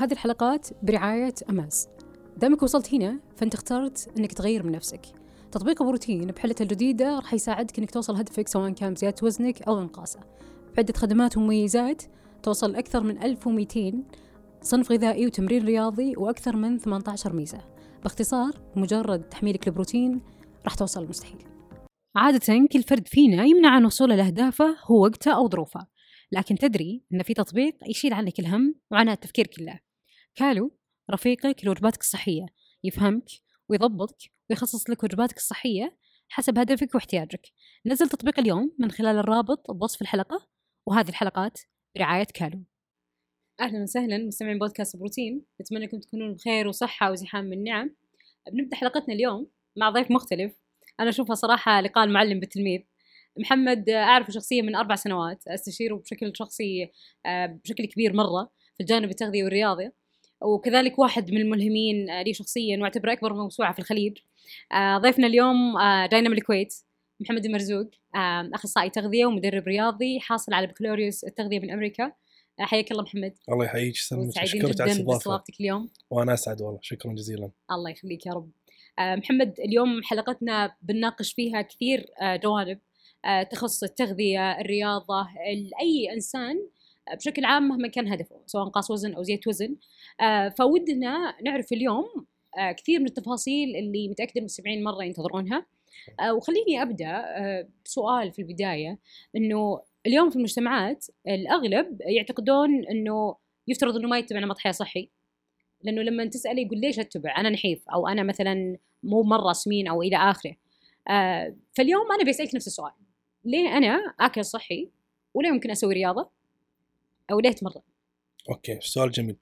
هذه الحلقات برعاية أماز. دامك وصلت هنا فأنت اخترت أنك تغير من نفسك. تطبيق بروتين بحلته الجديدة راح يساعدك أنك توصل هدفك سواء كان بزيادة وزنك أو إنقاصه. بعدة خدمات ومميزات توصل أكثر من 1200 صنف غذائي وتمرين رياضي وأكثر من 18 ميزة. باختصار مجرد تحميلك البروتين راح توصل المستحيل عادة كل فرد فينا يمنع عن وصوله لأهدافه هو وقته أو ظروفه. لكن تدري أن في تطبيق يشيل عنك الهم وعناء التفكير كله. كالو رفيقك لوجباتك الصحية يفهمك ويضبطك ويخصص لك وجباتك الصحية حسب هدفك واحتياجك. نزل تطبيق اليوم من خلال الرابط بوصف الحلقة وهذه الحلقات برعاية كالو. أهلا وسهلا مستمعين بودكاست بروتين نتمنى أنكم تكونون بخير وصحة وزحام من النعم بنبدأ حلقتنا اليوم مع ضيف مختلف. أنا أشوفها صراحة لقاء المعلم بالتلميذ. محمد أعرفه شخصيا من أربع سنوات أستشيره بشكل شخصي آه، بشكل كبير مرة في الجانب التغذية والرياضي. وكذلك واحد من الملهمين لي شخصيا واعتبره أكبر موسوعة في الخليج. آه، ضيفنا اليوم آه، جاينا من الكويت محمد المرزوق أخصائي تغذية ومدرب رياضي حاصل على بكالوريوس التغذية من أمريكا. حياك الله محمد. الله يحييك يسلمك سعيدين جدا باستضافتك اليوم. وأنا أسعد والله. شكرا جزيلا. الله يخليك يا رب. محمد اليوم حلقتنا بنناقش فيها كثير جوانب آه، تخص التغذية الرياضة أي إنسان بشكل عام مهما كان هدفه سواء قاس وزن أو زيادة وزن. آه، فودنا نعرف اليوم آه، كثير من التفاصيل اللي متأكدة المستمعين مرة ينتظرونها. وخليني أبدأ بسؤال في البداية أنه اليوم في المجتمعات الأغلب يعتقدون أنه يفترض أنه ما يتبع نمط حياة صحي. لأنه لما تسأله يقول ليش أتبع؟ أنا نحيف أو أنا مثلا مو مرة سمين أو إلى آخره. فاليوم أنا بسألك نفس السؤال. ليه أنا آكل صحي وليه ممكن أسوي رياضة؟ أو ليه اتمرن أوكي سؤال جميل.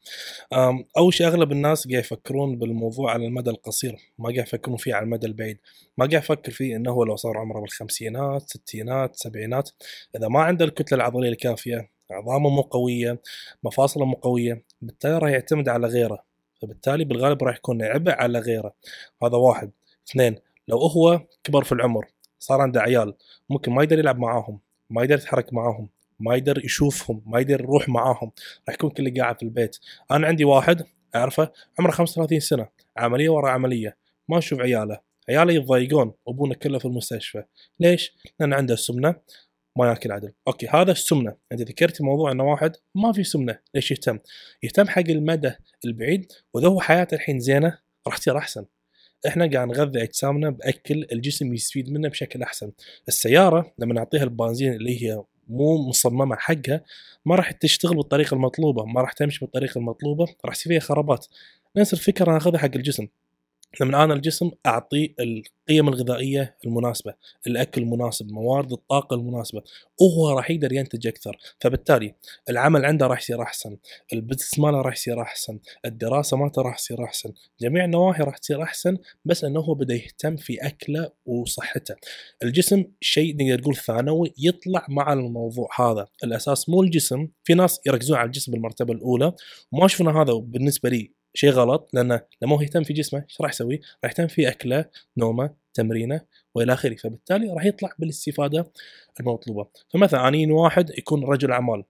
اول شيء أغلب الناس قاعد يفكرون بالموضوع على المدى القصير ما قاعد يفكرون فيه على المدى البعيد. ما قاعد يفكر فيه إنه هو لو صار عمره بالخمسينات ستينات سبعينات إذا ما عنده الكتلة العضلية الكافية عظامه مو قوية مفاصله مو قوية بالتالي راح يعتمد على غيره. فبالتالي بالغالب راح يكون عبء على غيره. هذا واحد. اثنين لو هو كبر في العمر صار عنده عيال ممكن ما يقدر يلعب معاهم ما يقدر يتحرك معاهم ما يقدر يشوفهم ما يقدر يروح معاهم. راح يكون كله قاعد في البيت. أنا عندي واحد أعرفه عمره 35 سنة. عملية ورا عملية. ما أشوف عياله. عياله يتضايقون ابونا كله في المستشفى. ليش؟ لأن عنده سمنة ما ياكل عدل. أوكي هذا السمنة. أنت ذكرتي موضوع إنه واحد ما في سمنة. ليش يهتم؟ يهتم حق المدى البعيد وإذا هو حياته الحين زينة راح تصير أحسن. إحنا قاعد نغذي أجسامنا بأكل الجسم يستفيد منه بشكل أحسن. السيارة لما نعطيها البنزين اللي هي مو مصممة حقها ما راح تشتغل بالطريقة المطلوبة ما راح تمشي بالطريقة المطلوبة راح يصير فيها خرابات. نفس الفكرة ناخذها حق الجسم. لما أنا الجسم اعطيه القيم الغذائية المناسبة، الأكل المناسب، موارد الطاقة المناسبة، وهو راح يقدر ينتج أكثر، فبالتالي العمل عنده راح يصير أحسن، البزنس ماله راح يصير أحسن، الدراسة مالته راح تصير أحسن، جميع النواحي راح تصير أحسن بس إنه هو بدا يهتم في أكله وصحته. الجسم شيء نقدر نقول ثانوي يطلع مع الموضوع هذا، الأساس مو الجسم، في ناس يركزون على الجسم بالمرتبة الأولى وما يشوفون هذا بالنسبة لي شيء غلط لأنه لما هو يهتم في جسمه إيش راح يسوي؟ راح يهتم في أكله، نومه، تمرينه وإلى آخره، فبالتالي راح يطلع بالاستفادة المطلوبة، فمثلا اني واحد يكون رجل أعمال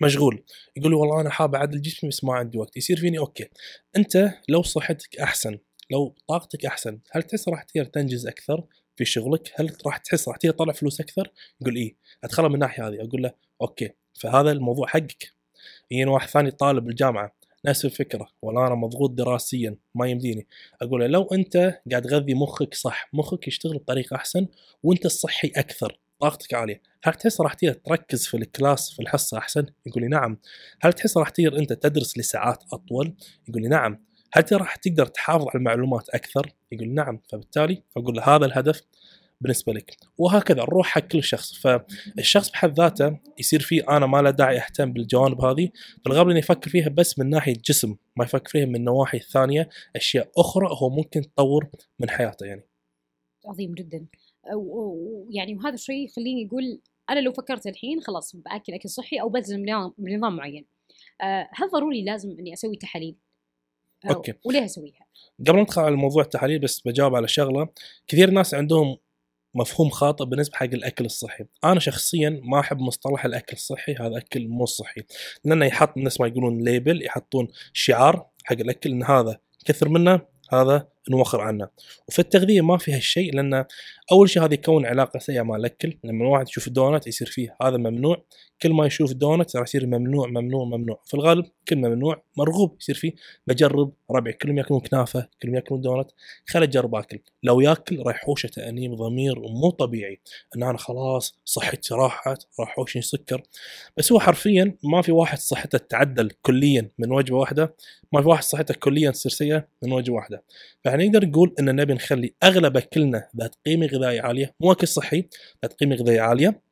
مشغول يقول لي والله أنا حاب أعدل جسمي بس ما عندي وقت. يصير فيني okay. أنت لو صحتك أحسن لو طاقتك أحسن هل تحس راح تقدر تنجز أكثر في شغلك؟ هل راح تحس راح تقدر تطلع فلوس أكثر؟ يقول إيه. ادخله من الناحية هذه. أقول له okay. فهذا الموضوع حقك. يجيني واحد ثاني طالب بالجامعة نفس الفكرة ولا أنا مضغوط دراسيا ما يمديني. أقول له لو أنت قاعد تغذي مخك صح مخك يشتغل بطريقة أحسن وأنت الصحي أكثر طاقتك عالية. هل تحس راح تقدر تركز في الكلاس في الحصة أحسن؟ يقول لي نعم. هل تحس راح تقدر أنت تدرس لساعات أطول؟ يقول لي نعم. هل راح تقدر تحافظ على المعلومات أكثر؟ يقول نعم. فبالتالي أقول له هذا الهدف بالنسبة لك. وهكذا نروح حق كل شخص. فالشخص بحد ذاته يصير فيه أنا ما له داعي أهتم بالجوانب هذه. بالغالب انه يفكر فيها بس من ناحية جسم ما يفكر فيها من النواحي الثانية أشياء أخرى هو ممكن تطور من حياته يعني. عظيم جدا. ويعني وهذا الشيء يخليني أقول أنا لو فكرت الحين خلاص باكل اكل صحي أو بلزم بنظام معين. آه، هل ضروري لازم إني أسوي تحاليل؟ أوكي. وليه أسويها؟ قبل ندخل على موضوع التحاليل بس بجاوب على شغلة. كثير ناس عندهم مفهوم خاطئ بالنسبة حق الأكل الصحي، أنا شخصيا ما أحب مصطلح الأكل الصحي هذا أكل مو صحي، لأنه يحط الناس ما يقولون label يحطون شعار حق الأكل إن هذا كثر منه هذا نوخر عنه. وفي التغذية ما في هالشيء لأن أول شيء هذا يكون علاقة سيئة مع الأكل لما الواحد يشوف دونت يصير فيه هذا ممنوع. كل ما يشوف دونت راح يصير ممنوع ممنوع ممنوع. في الغالب كل ممنوع مرغوب يصير فيه. بجرب ربعي كلهم يأكلون كنافة كلهم يأكلون دونت. خل اجرب آكل. لو يأكل راح يحوشه تأنيب ضمير مو طبيعي. إن أنا خلاص صحتي راحت راح يحوشني سكر. بس هو حرفيا ما في واحد صحته تعدل كليا من وجبة واحدة. ما في واحد صحته كليا تصير سيئة من وجبة واحدة. فاحنا نقدر نقول إن نبي نخلي أغلب أكلنا ذات قيمة غذائية عالية مو أكل صحي ذات قيمة غذائية عالية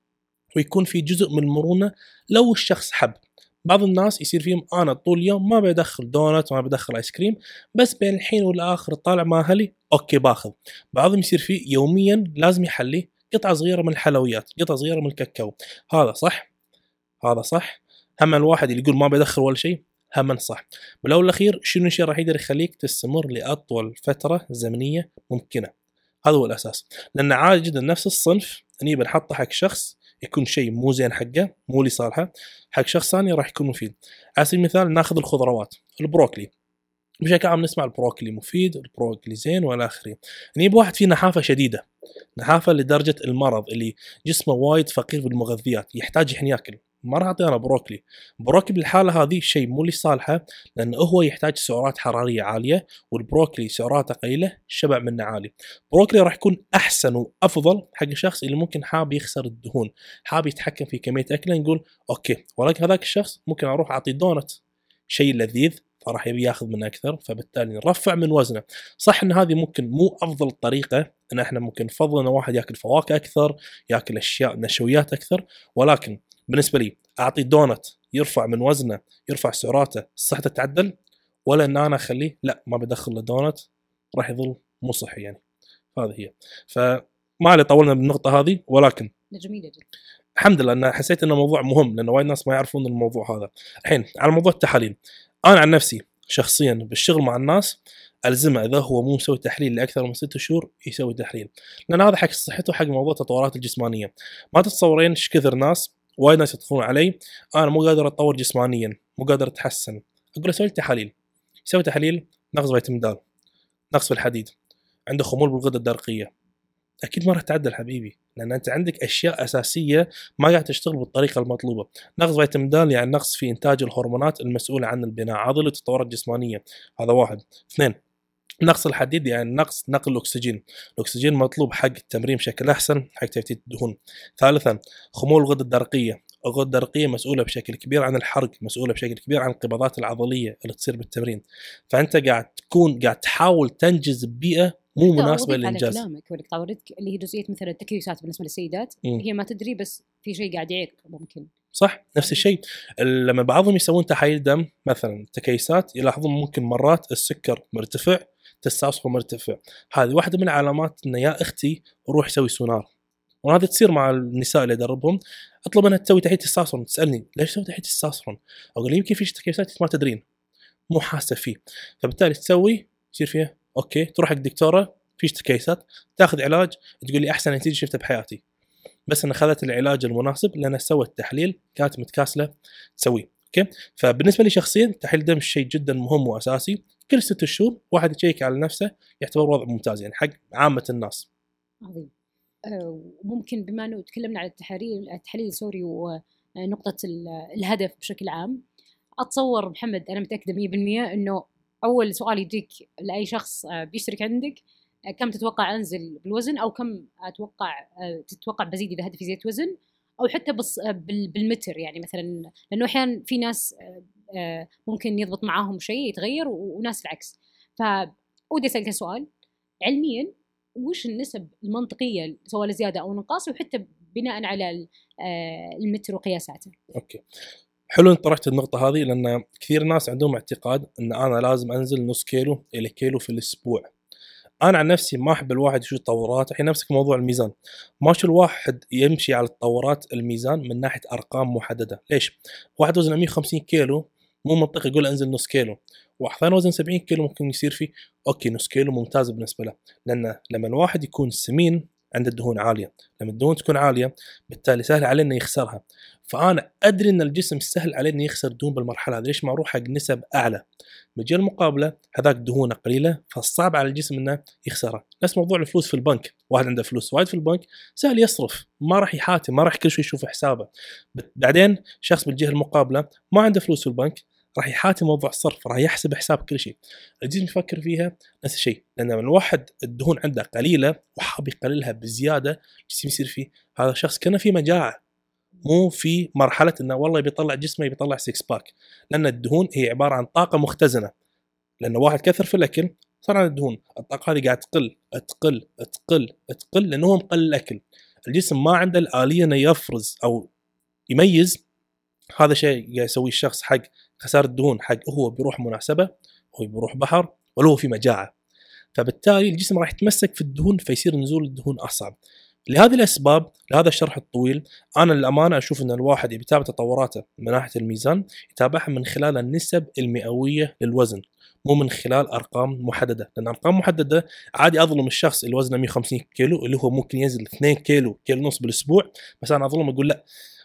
ويكون في جزء من المرونة لو الشخص حب. بعض الناس يصير فيهم أنا طول اليوم ما بدخل دونت ما بدخل ice cream بس بين الحين والآخر طالع مع أهلي okay باخذ. بعضهم يصير فيه يوميا لازم يحلي قطعة صغيرة من الحلويات قطعة صغيرة من الكاكاو. هذا صح؟ هذا صح؟ هم الواحد اللي يقول ما بدخل ولا شيء؟ هم صح. بالأول الاخير شنو الشيء راح يقدر يخليك تستمر لأطول فترة زمنية ممكنة؟ هذا هو الأساس. لأن عادي جدا نفس الصنف اني بنحطه حق شخص يكون شيء مو زين حقه مو لصالحه حق شخص ثاني راح يكون مفيد. على سبيل المثال ناخذ الخضروات البروكلي. بشكل عام نسمع البروكلي مفيد البروكلي زين وإلى آخره. نجيب واحد فيه نحافة شديدة نحافة لدرجة المرض اللي جسمه وايد فقير بالمغذيات يحتاج يحن ياكل. ما راح اعطيه أنا بروكلي. بروكلي بالحالة هذه شيء مو لصالحه لأنه هو يحتاج سعرات حرارية عالية والبروكلي سعراته قليلة الشبع منه عالي. بروكلي راح يكون أحسن وأفضل حق الشخص اللي ممكن حاب يخسر الدهون حاب يتحكم في كمية أكله نقول okay ولكن هذاك الشخص ممكن أروح أعطيه دونت. شيء لذيذ فراح يبي ياخذ منه أكثر فبالتالي نرفع من وزنه. صح إن هذه ممكن مو أفضل طريقة إن إحنا ممكن نفضل ان واحد ياكل فواكه أكثر ياكل أشياء نشويات أكثر ولكن بالنسبة لي أعطي دونت يرفع من وزنه يرفع سعراته صحته تعدل ولا إن أنا أخليه لا ما بدخل له دونت راح يظل مو صحي يعني. هذه هي. فما علي طولنا بالنقطة هذه ولكن جميله جدا الحمد لله أن حسيت إنه موضوع مهم لأن وايد ناس ما يعرفون الموضوع هذا. الحين على موضوع التحاليل. أنا عن نفسي شخصيا بالشغل مع الناس ألزمه إذا هو مو مسوي تحليل لأكثر من ست شهور يسوي تحليل. لأن هذا حق صحته حق موضوع التطورات الجسمانية. ما تتصورين إيش كثر ناس وايد ناس يدخلون علي. أنا مو قادر أتطور جسمانيا مو قادر أتحسن. أقول له سوي تحاليل. يسوي تحاليل نقص فيتامين د نقص في الحديد. عنده خمول بالغدة الدرقية. أكيد ما راح تعدل حبيبي لأن أنت عندك أشياء أساسية ما قاعد تشتغل بالطريقة المطلوبة. نقص فيتامين د يعني نقص في إنتاج الهرمونات المسؤولة عن البناء. العضلي والتطورات الجسمانيه هذا واحد. اثنين نقص الحديد يعني نقص نقل الأكسجين، الأكسجين مطلوب حق التمرين بشكل أحسن حق تفتيت الدهون. ثالثا خمول الغدة الدرقية، الغدة الدرقية مسؤولة بشكل كبير عن الحرق، مسؤولة بشكل كبير عن القبضات العضلية اللي تصير بالتمرين. فأنت قاعد تكون قاعد تحاول تنجز ببيئه مو مناسبة للإنجاز. كلامك اللي هي جزئية مثلا التكيسات بالنسبة للسيدات. هي ما تدري بس في شيء قاعد يعيق ممكن. صح؟ نفس الشيء. لما بعضهم يسوون تحاليل دم مثلا تكيسات يلاحظون ممكن مرات السكر مرتفع تستوستيرون مرتفع. هذه واحدة من العلامات ان يا أختي روح سوي سونار. وهذا تصير مع النساء اللي ادربهم اطلب منها تسوي تحليل تستوستيرون تسألني ليش تسوي تحليل تستوستيرون؟ أقول يمكن في تكيسات ما تدرين. مو حاسة فيه. فبالتالي تسوي يصير فيها okay تروح حق دكتورة فيش تكيسات تاخذ علاج تقول لي أحسن نتيجة شفتها بحياتي. بس أنا اخذت العلاج المناسب لأن سوت تحليل كانت متكاسلة تسويه okay فبالنسبة لي شخصيا تحليل دم شيء جدا مهم وأساسي كل ست شهور واحد يشيك على نفسه يعتبر وضع ممتاز يعني حق عامة الناس. عظيم. أه، وممكن بما إنه تكلمنا على التحاليل التحاليل sorry ونقطة الهدف بشكل عام أتصور محمد أنا متأكدة 100% إنه أول سؤال يجيك لأي شخص أه، بيشترك عندك كم تتوقع انزل بالوزن أو كم أتوقع تتوقع بزيد اذا هدفي زياده وزن أو حتى بص بالمتر يعني مثلا لأنه أحيانا في ناس آه، ممكن يضبط معاهم شيء يتغير وناس العكس فودي أسألك سؤال علميا وش النسب المنطقية سواء لزياده أو نقاص وحتى بناء على آه، المتر وقياساته. okay. حلو انت طرحت النقطة هذه لأن كثير ناس عندهم اعتقاد أن أنا لازم أنزل نص كيلو إلى كيلو في الأسبوع. أنا عن نفسي ما أحب الواحد يشوف تطورات الحين نفسك موضوع الميزان. ما أشوف الواحد يمشي على تطورات الميزان من ناحية أرقام محددة؟ ليش؟ واحد وزنه 150 كيلو مو منطقي يقول أنزل نص كيلو. واحيانا وزن 70 كيلو ممكن يصير فيه. okay نص كيلو ممتاز بالنسبة له. لأن لما الواحد يكون سمين عنده دهون عالية. لما الدهون تكون عالية بالتالي سهل عليه إنه يخسرها. فأنا أدري إن الجسم سهل عليه إنه يخسر دهون بالمرحلة هذه. ليش ما أروح حق نسب أعلى؟ بالجهه المقابلة هذاك دهونه قليلة فصعب على الجسم إنه يخسرها نفس موضوع الفلوس في البنك. واحد عنده فلوس وايد في البنك سهل يصرف. ما راح يحاتم ما راح كل شوي يشوف حسابه. بعدين شخص بالجهة المقابلة ما عنده فلوس في البنك راح يحاتم موضوع الصرف راح يحسب حساب كل شيء. الجسم يفكر فيها نفس الشيء لأن من الواحد الدهون عنده قليلة وحاب يقللها بزيادة الجسم يصير فيه؟ هذا الشخص كان في مجاعة مو في مرحلة إنه والله بيطلع جسمه بيطلع six pack لأن الدهون هي عبارة عن طاقة مختزنة. لأن واحد كثر في الأكل صار عنده دهون الطاقة هذه قاعد تقل تقل تقل تقل لأنه هو مقلل الأكل. الجسم ما عنده الآلية إنه يفرز أو يميز هذا شيء يسويه الشخص حق خسارة الدهون حق هو بيروح مناسبة هو بيروح بحر ولا هو في مجاعة. فبالتالي الجسم راح يتمسك في الدهون فيصير نزول الدهون أصعب. لهذه الأسباب لهذا الشرح الطويل أنا للأمانة أشوف إن الواحد يتابع تطوراته من ناحية الميزان يتابعها من خلال النسب المئوية للوزن مو من خلال أرقام محددة. لأن أرقام محددة عادي أظلم الشخص اللي وزنه 150 كيلو اللي هو ممكن ينزل 2 كيلو كيلو ونص بالأسبوع بس أنا أظلمه أقول لا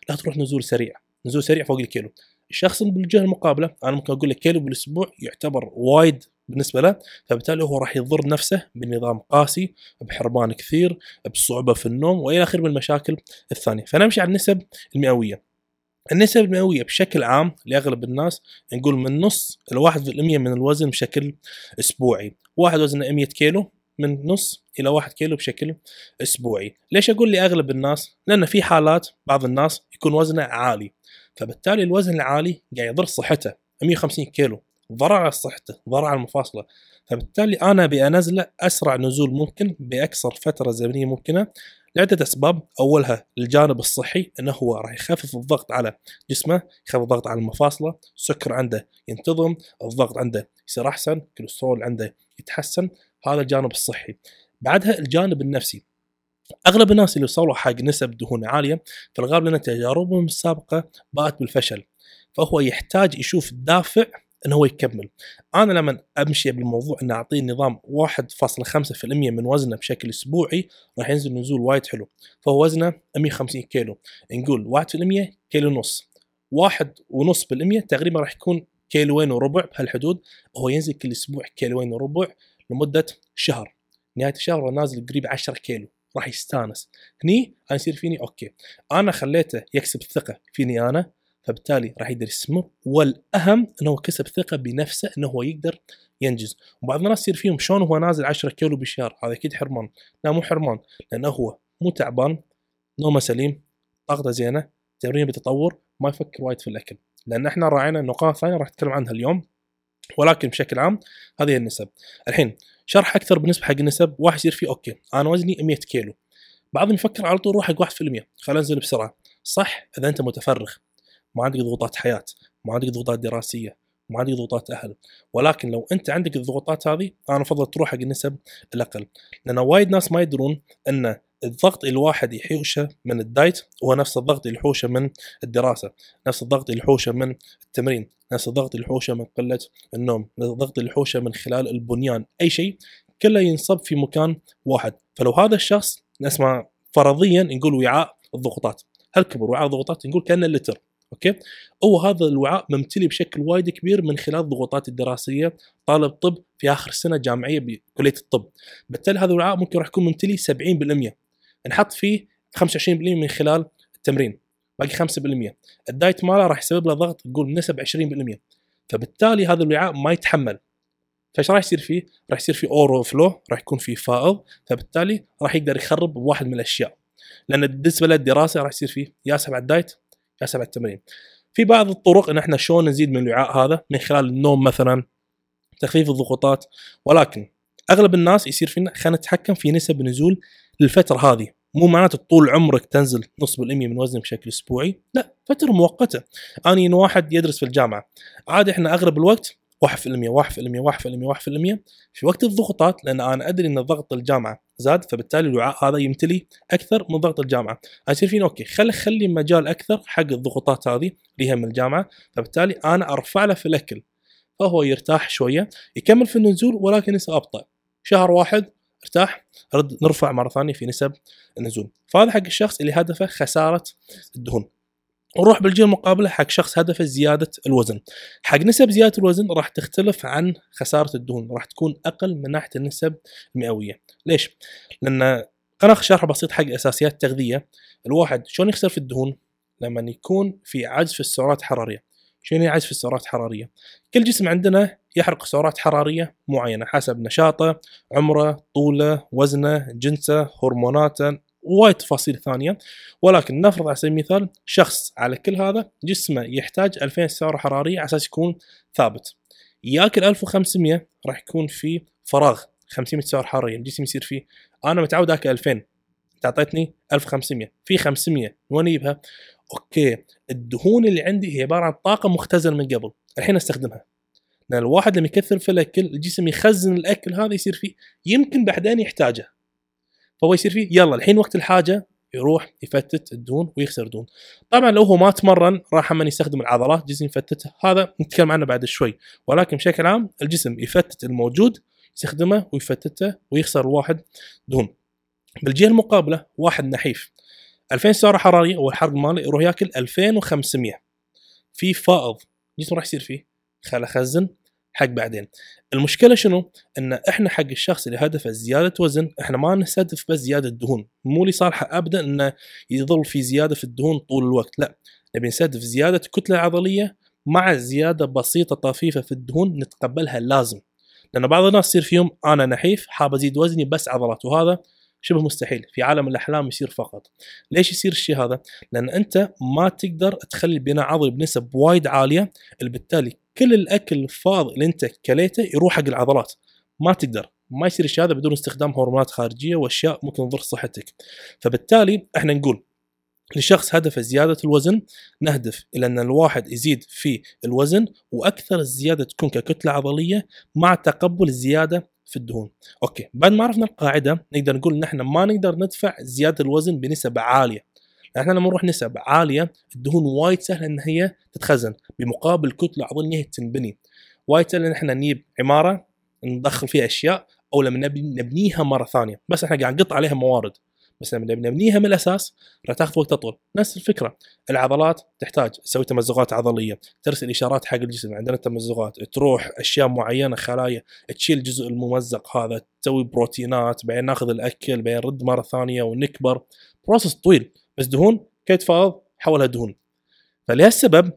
لا تروح نزول سريع. نزول سريع فوق الكيلو. الشخص بالجهة المقابلة. أنا ممكن أقول لك كيلو بالأسبوع يعتبر وايد بالنسبة له فبالتالي هو راح يضر نفسه بنظام قاسي بحرمان كثير بصعوبة في النوم وإلى آخره من المشاكل الثانية. فنمشي على النسب المئوية. النسب المئوية بشكل عام لأغلب الناس نقول من نص ل 1% من الوزن بشكل أسبوعي. واحد وزنه 100 كيلو من نص إلى 1 كيلو بشكل أسبوعي. ليش أقول لأغلب الناس؟ لأن في حالات بعض الناس يكون وزنه عالي. فبالتالي الوزن العالي قاعد يضر صحته 150 كيلو ضرر على صحته ضرر على المفاصله. فبالتالي أنا أبي أنزله أسرع نزول ممكن باقصر فترة زمنية ممكنة لعدة أسباب. أولها الجانب الصحي إنه هو راح يخفف الضغط على جسمه يخفف الضغط على المفاصله السكر عنده ينتظم الضغط عنده يصير أحسن الكوليسترول عنده يتحسن. هذا الجانب الصحي. بعدها الجانب النفسي. أغلب الناس اللي وصلوا حق نسب دهون عالية في الغالب لأن تجاربهم السابقة بات بالفشل. فهو يحتاج يشوف دافع انه هو يكمل. أنا لما أمشي بالموضوع ان أعطيه نظام 1.5% من وزنه بشكل أسبوعي راح ينزل نزول وايد حلو. فهو وزنه 150 كيلو. نقول 1% كيلو ونص. واحد ونص بالمية تقريبا راح يكون كيلوين وربع بهالحدود. هو ينزل كل أسبوع كيلوين وربع لمدة شهر. نهاية الشهر نازل قريب 10 كيلو. راح يستانس. هني أنا يصير فيني okay. أنا خليته يكسب الثقه فيني أنا فبالتالي راح يقدر يستمر والأهم إنه هو كسب ثقة بنفسه إنه هو يقدر ينجز. وبعض الناس يصير فيهم شلون هو نازل 10 كيلو بالشهر هذا أكيد حرمان. لا مو حرمان لأنه هو مو تعبان نومه سليم طاقته زينة تمرين بتطور ما يفكر وايد في الأكل. لأن إحنا راعينا نقاط ثانية راح نتكلم عنها اليوم. ولكن بشكل عام هذه النسب. الحين شرح أكثر بالنسبة حق النسب واحد يصير فيه أوكي أنا وزني 100 كيلو. بعضهم يفكر على طول روح حق 1% خلينا انزل بسرعة. صح إذا أنت متفرغ ما عندك ضغوطات حياة ما عندك ضغوطات دراسية ما عندك ضغوطات أهل. ولكن لو أنت عندك الضغوطات هذه أنا أفضل تروح حق النسب الأقل. لأن وايد ناس ما يدرون أن الضغط الواحد يحوشه من ال diet هو نفس الضغط اللي يحوشه من الدراسة نفس الضغط اللي يحوشه من التمرين نفس الضغط اللي يحوشه من قلة النوم نفس الضغط اللي يحوشه من خلال البنيان أي شيء كله ينصب في مكان واحد. فلو هذا الشخص نسمي فرضيا نقول وعاء الضغوطات. هل كبر وعاء الضغوطات نقول كأنه اللتر okay؟ هو هذا الوعاء ممتلي بشكل وايد كبير من خلال الضغوطات الدراسية طالب طب في آخر سنة جامعية بكلية الطب. بالتالي هذا الوعاء ممكن راح يكون ممتلي 70% نحط فيه 25% من خلال التمرين باقي 5% ال diet ماله راح يسبب له ضغط نقول بنسب 20% فبالتالي هذا الوعاء ما يتحمل. فايش راح يصير فيه؟ راح يصير فيه overflow راح يكون فيه فائض فبالتالي راح يقدر يخرب بواحد من الأشياء. لأن بالنسبة للدراسة راح يصير فيه ياسب على ال diet ياسب على التمرين. في بعض الطرق إن إحنا شلون نزيد من الوعاء هذا؟ من خلال النوم مثلا تخفيف الضغوطات. ولكن أغلب الناس يصير فينا خلينا نتحكم في نسب نزول للفتره هذه. مو معناته طول عمرك تنزل نص بالمية من وزنك بشكل أسبوعي؟ لا فترة مؤقتة. اني انه واحد يدرس في الجامعة عادي إحنا أغلب الوقت 1% 1% 1% 1% في وقت الضغوطات لأن أنا أدري إن ضغط الجامعة زاد فبالتالي الوعاء هذا يمتلي أكثر من ضغط الجامعة. يصير فيني أوكي خلي خلي مجال أكثر حق الضغوطات هذه اللي هي من الجامعة. فبالتالي أنا أرفع له في الأكل فهو يرتاح شوية يكمل في النزول ولكن يصير أبطأ. شهر واحد ارتاح رد نرفع مرة ثانية في نسب النزول. فهذا حق الشخص اللي هدفه خسارة الدهون. نروح بالجهه المقابله حق شخص هدفه زيادة الوزن. حق نسب زيادة الوزن راح تختلف عن خسارة الدهون راح تكون أقل من ناحية النسب المئوية. ليش؟ لأن قناة شرح بسيط حق أساسيات التغذيه الواحد شلون يخسر في الدهون؟ لما يكون في عجز في السعرات الحراريه شنو عجز في السعرات الحراريه كل جسم عندنا يحرق سعرات حرارية معينة حسب نشاطه عمره طوله وزنه جنسه هرموناته وايد تفاصيل ثانية. ولكن نفرض على سبيل المثال شخص على كل هذا جسمه يحتاج 2000 سعرة حرارية على أساس يكون ثابت. ياكل 1500 راح يكون في فراغ 500 سعر حراريه الجسم يصير فيه. أنا متعود آكل 2000 أنت أعطيتني 1500 في 500 وين اجيبها؟ أوكي. الدهون اللي عندي هي عبارة عن طاقة مختزنة من قبل. الحين أستخدمها. لأن الواحد لما يكثر في الأكل الجسم يخزن الأكل هذا يصير فيه يمكن بعدين يحتاجه. فهو يصير فيه يلا الحين وقت الحاجة يروح يفتت الدهون ويخسر دهون. طبعا لو هو ما تمرن راح من يستخدم العضلات الجسم يفتتها هذا نتكلم عنه بعد شوي. ولكن بشكل عام الجسم يفتت الموجود يستخدمه ويفتته ويخسر الواحد دهون. بالجهة المقابلة واحد نحيف. 2000 سعرة حرارية والحرق ماله يروح ياكل 2500 في فائض. جسمه راح يصير فيه خل أخزن حق بعدين. المشكلة شنو؟ إن إحنا حق الشخص اللي هدفه زيادة وزن إحنا ما نستهدف بس زيادة دهون. مو لصالحه ابدا إنه يظل في زيادة في الدهون طول الوقت لا. نبي نستهدف زيادة الكتله العضليه مع زيادة بسيطة طفيفة في الدهون نتقبلها لازم. لأن بعض الناس يصير فيهم أنا نحيف حاب أزيد وزني بس عضلات وهذا شبه مستحيل. في عالم الأحلام يصير فقط. ليش يصير الشيء هذا؟ لأن أنت ما تقدر تخلي البناء العضلي بنسب وايد عالية اللي بالتالي كل الأكل الفاضي اللي أنت كليته يروح حق العضلات. ما تقدر. ما يصير الشيء هذا بدون استخدام هرمونات خارجية وأشياء ممكن تضر صحتك. فبالتالي إحنا نقول لشخص هدفه زيادة الوزن نهدف إلى أن الواحد يزيد في الوزن وأكثر الزيادة تكون ككتلة عضلية مع تقبل الزيادة في الدهون. أوكي. بعد ما عرفنا القاعدة نقدر نقول إن إحنا ما نقدر ندفع زيادة الوزن بنسب عالية. إحنا لما نروح نسب عالية الدهون وايد سهلة إن هي تتخزن بمقابل كتلة عضليه تنبني. وايد سهل إن إحنا نجيب عمارة ندخل فيها أشياء أو لما نبني نبنيها مرة ثانية. بس إحنا قاعد نقط عليها موارد. بس لما نبنيها من الأساس راح تأخذ وقت أطول. نفس الفكرة. العضلات تحتاج تسوي تمزقات عضلية ترسل إشارات حق الجسم. عندنا تمزقات تروح أشياء معينة خلايا تشيل الجزء الممزق هذا تسوي بروتينات بعدين ناخذ الأكل بعدين نرد مرة ثانية ونكبر. process طويل. بس دهون كي تفاض حولها دهون. فلهالسبب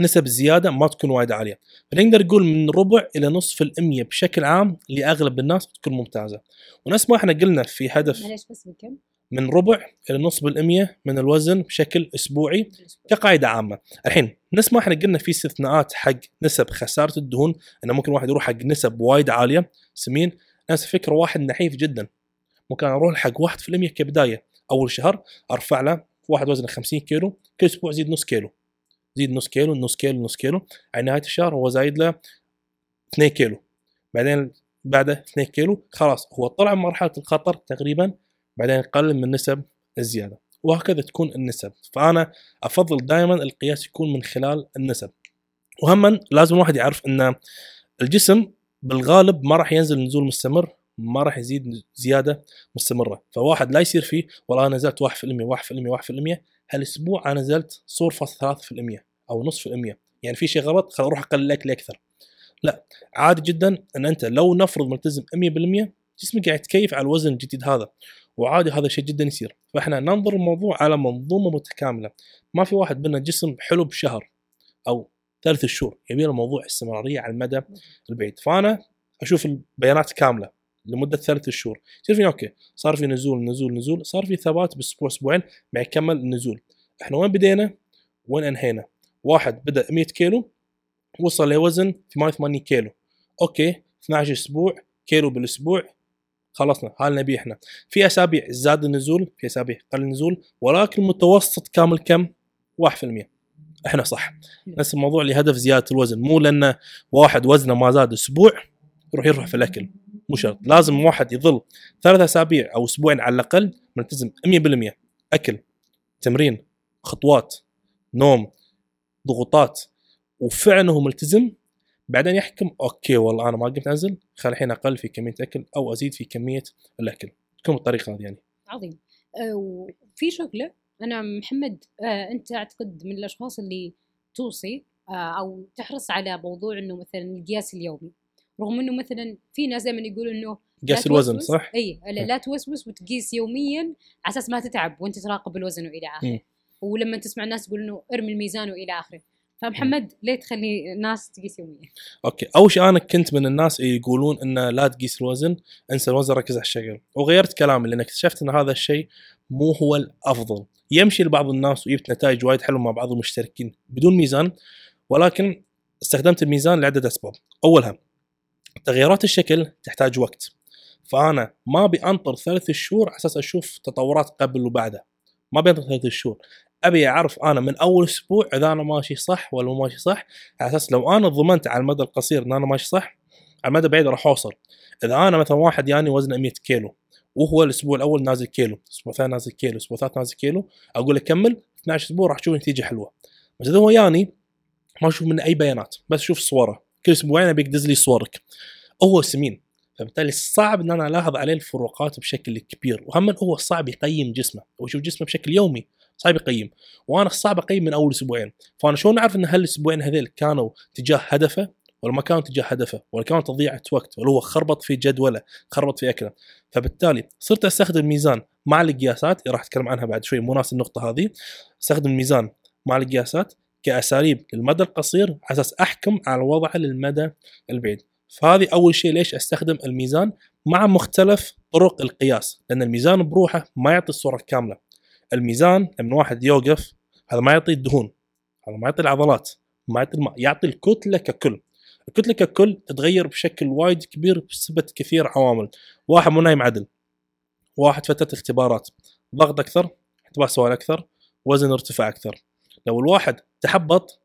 نسب الزيادة ما تكون وايد عالية. فنقدر نقول من ربع إلى نصف الامية بشكل عام لأغلب الناس تكون ممتازة. ونفس ما إحنا قلنا في هدف معليش بس بكم؟ من ربع إلى نص بالمية من الوزن بشكل أسبوعي كقاعدة عامة. الحين نفس ما إحنا قلنا في استثناءات حق نسب خسارة الدهون إنه ممكن واحد يروح حق نسب وايد عالية. سمين نفس الفكرة واحد نحيف جدا. ممكن أروح حق 1% كبداية. أول شهر أرفع له واحد وزنه 50 كيلو كل أسبوع زيد نص كيلو. زيد نص كيلو نص كيلو نص كيلو. على نهاية الشهر هو زايد له 2 كيلو. بعدين بعده 2 كيلو. خلاص هو طلع من مرحلة الخطر تقريبا بعدين يقلل من نسب الزيادة. وهكذا تكون النسب. فأنا أفضل دائما القياس يكون من خلال النسب. وهما لازم الواحد يعرف إن الجسم بالغالب ما راح ينزل نزول مستمر ما راح يزيد زيادة مستمرة. فواحد لا يصير فيه والله أنا نزلت 1% 1% 1% هالأسبوع أنا نزلت 0.3% أو نصف المية. يعني في شيء غلط خل أروح أقلل الاكل أكثر. لا عادي جدا إن أنت لو نفرض ملتزم 100% جسمك قاعد يتكيف على الوزن الجديد هذا وعادي هذا شيء جدا يصير. فإحنا ننظر الموضوع على منظومة متكاملة. ما في واحد بنا جسم حلو بشهر أو ثلاث شهور يبي له موضوع استمرارية على المدى البعيد. فأنا أشوف البيانات كاملة. لمدة ثلاث شهور. يصير فيني أوكي صار في نزول نزول نزول صار في ثبات بأسبوع أسبوعين ما يكمل النزول إحنا وين بدينا؟ وين أنهينا؟ واحد بدأ 100 كيلو وصل لوزن 88 كيلو. أوكي 12 أسبوع كيلو بالأسبوع خلصنا. هذا نبي إحنا. في أسابيع زاد النزول في أسابيع قل النزول ولكن المتوسط كامل كم؟ 1% إحنا صح. نفس الموضوع لهدف زيادة الوزن. مو لأن واحد وزنه ما زاد أسبوع يروح يرفع في الأكل. مو شرط لازم واحد يظل ثلاث أسابيع أو أسبوعين على الأقل ملتزم 100% أكل تمرين خطوات نوم ضغوطات وفعلا هو ملتزم. بعدين يحكم أوكي والله أنا ما قمت أنزل خل الحين أقل في كمية أكل أو أزيد في كمية الأكل. تكون بالطريقة هذه يعني. عظيم. آه، وفي شغلة أنا محمد آه، أنت أعتقد من الأشخاص اللي توصي آه، أو تحرص على موضوع إنه مثلا القياس اليومي. رغم إنه مثلا في ناس دائما يقولوا إنه قياس الوزن صح؟ اي لا, إيه. لا توسوس وتقيس يوميا على أساس ما تتعب وأنت تراقب الوزن وإلى آخره مم. ولما تسمع الناس يقولوا إنه ارمي الميزان وإلى آخره فمحمد ليه تخلي الناس تقيس يوميا؟ أوكي أول شيء أنا كنت من الناس اللي يقولون انه لا تقيس الوزن انسى الوزن ركز على الشكل وغيرت كلامي لأن اكتشفت إن هذا الشيء مو هو الأفضل يمشي لبعض الناس وجبت نتائج وايد حلوة مع بعض المشتركين بدون ميزان ولكن استخدمت الميزان لعدة أسباب أولها تغيرات الشكل تحتاج وقت. فأنا ما أبي أنطر ثلاث شهور على أساس أشوف تطورات قبل وبعده. ما أبي أنطر ثلاث شهور. أبي أعرف أنا من أول أسبوع إذا أنا ماشي صح ولا ماشي صح. على أساس لو أنا ضمنت على المدى القصير إن أنا ماشي صح على المدى البعيد راح أوصل. إذا أنا مثلا واحد يعني وزنه 100 كيلو وهو الأسبوع الأول نازل كيلو الأسبوع الثاني نازل كيلو الأسبوع الثالث نازل كيلو أقول له كمل 12 أسبوع راح تشوف نتيجة حلوة. بس إذا هو يعني ما أشوف منه أي بيانات بس أشوف صوره. كل أسبوعين ابيك دز لي صورك. هو سمين. فبالتالي صعب إن أنا ألاحظ عليه الفروقات بشكل كبير. وهم هو صعب يقيم جسمه. هو يشوف جسمه بشكل يومي صعب يقيم. وأنا صعب أقيم من أول أسبوعين. فأنا شلون أعرف إن هالأسبوعين هذيل كانوا تجاه هدفه ولا ما كانوا تجاه هدفه؟ ولا كانوا تضييع وقت؟ ولا هو خربط في جدوله خربط في أكله؟ فبالتالي صرت أستخدم ميزان مع القياسات راح أتكلم عنها بعد شوي مو ناس النقطة هذه. أستخدم الميزان مع القياسات. كأساليب للمدى القصير على أساس أحكم على وضعه للمدى البعيد. فهذه أول شيء ليش أستخدم الميزان؟ مع مختلف طرق القياس لأن الميزان بروحه ما يعطي الصورة الكاملة. الميزان لما واحد يوقف هذا ما يعطي الدهون هذا ما يعطي العضلات ما يعطي الماء يعطي الكتلة ككل. الكتلة ككل تتغير بشكل وايد كبير بسبب كثير عوامل. واحد مو نايم عدل. واحد فتت اختبارات ضغط أكثر احتباس سوائل أكثر وزن ارتفع أكثر. لو الواحد تحبط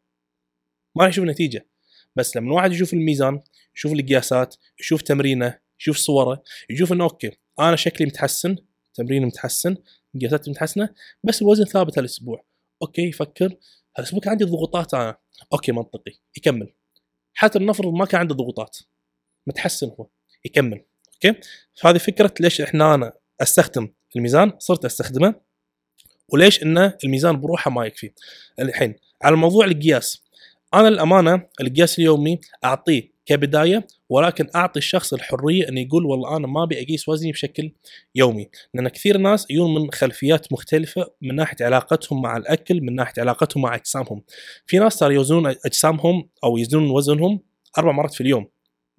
ما راح يشوف نتيجة. بس لما الواحد يشوف الميزان يشوف القياسات يشوف تمرينه يشوف صوره يشوف إنه أوكي أنا شكلي متحسن تمريني متحسن قياساتي متحسنة بس الوزن ثابت هالأسبوع. أوكي يفكر هالأسبوع كان عندي ضغوطات أنا. أوكي منطقي يكمل. حتى لنفرض ما كان عنده ضغوطات. متحسن هو يكمل. أوكي؟ فهذه فكرة ليش إحنا أنا أستخدم الميزان صرت أستخدمه. وليش إنه الميزان بروحه ما يكفي؟ الحين على موضوع القياس. أنا للامانه القياس اليومي أعطيه كبداية ولكن أعطي الشخص الحرية إنه يقول والله أنا ما أبي أقيس وزني بشكل يومي. لأن كثير ناس يجون من خلفيات مختلفة من ناحية علاقتهم مع الأكل من ناحية علاقتهم مع أجسامهم. في ناس ترى يوزنون أجسامهم أو يوزنون وزنهم أربع مرات في اليوم.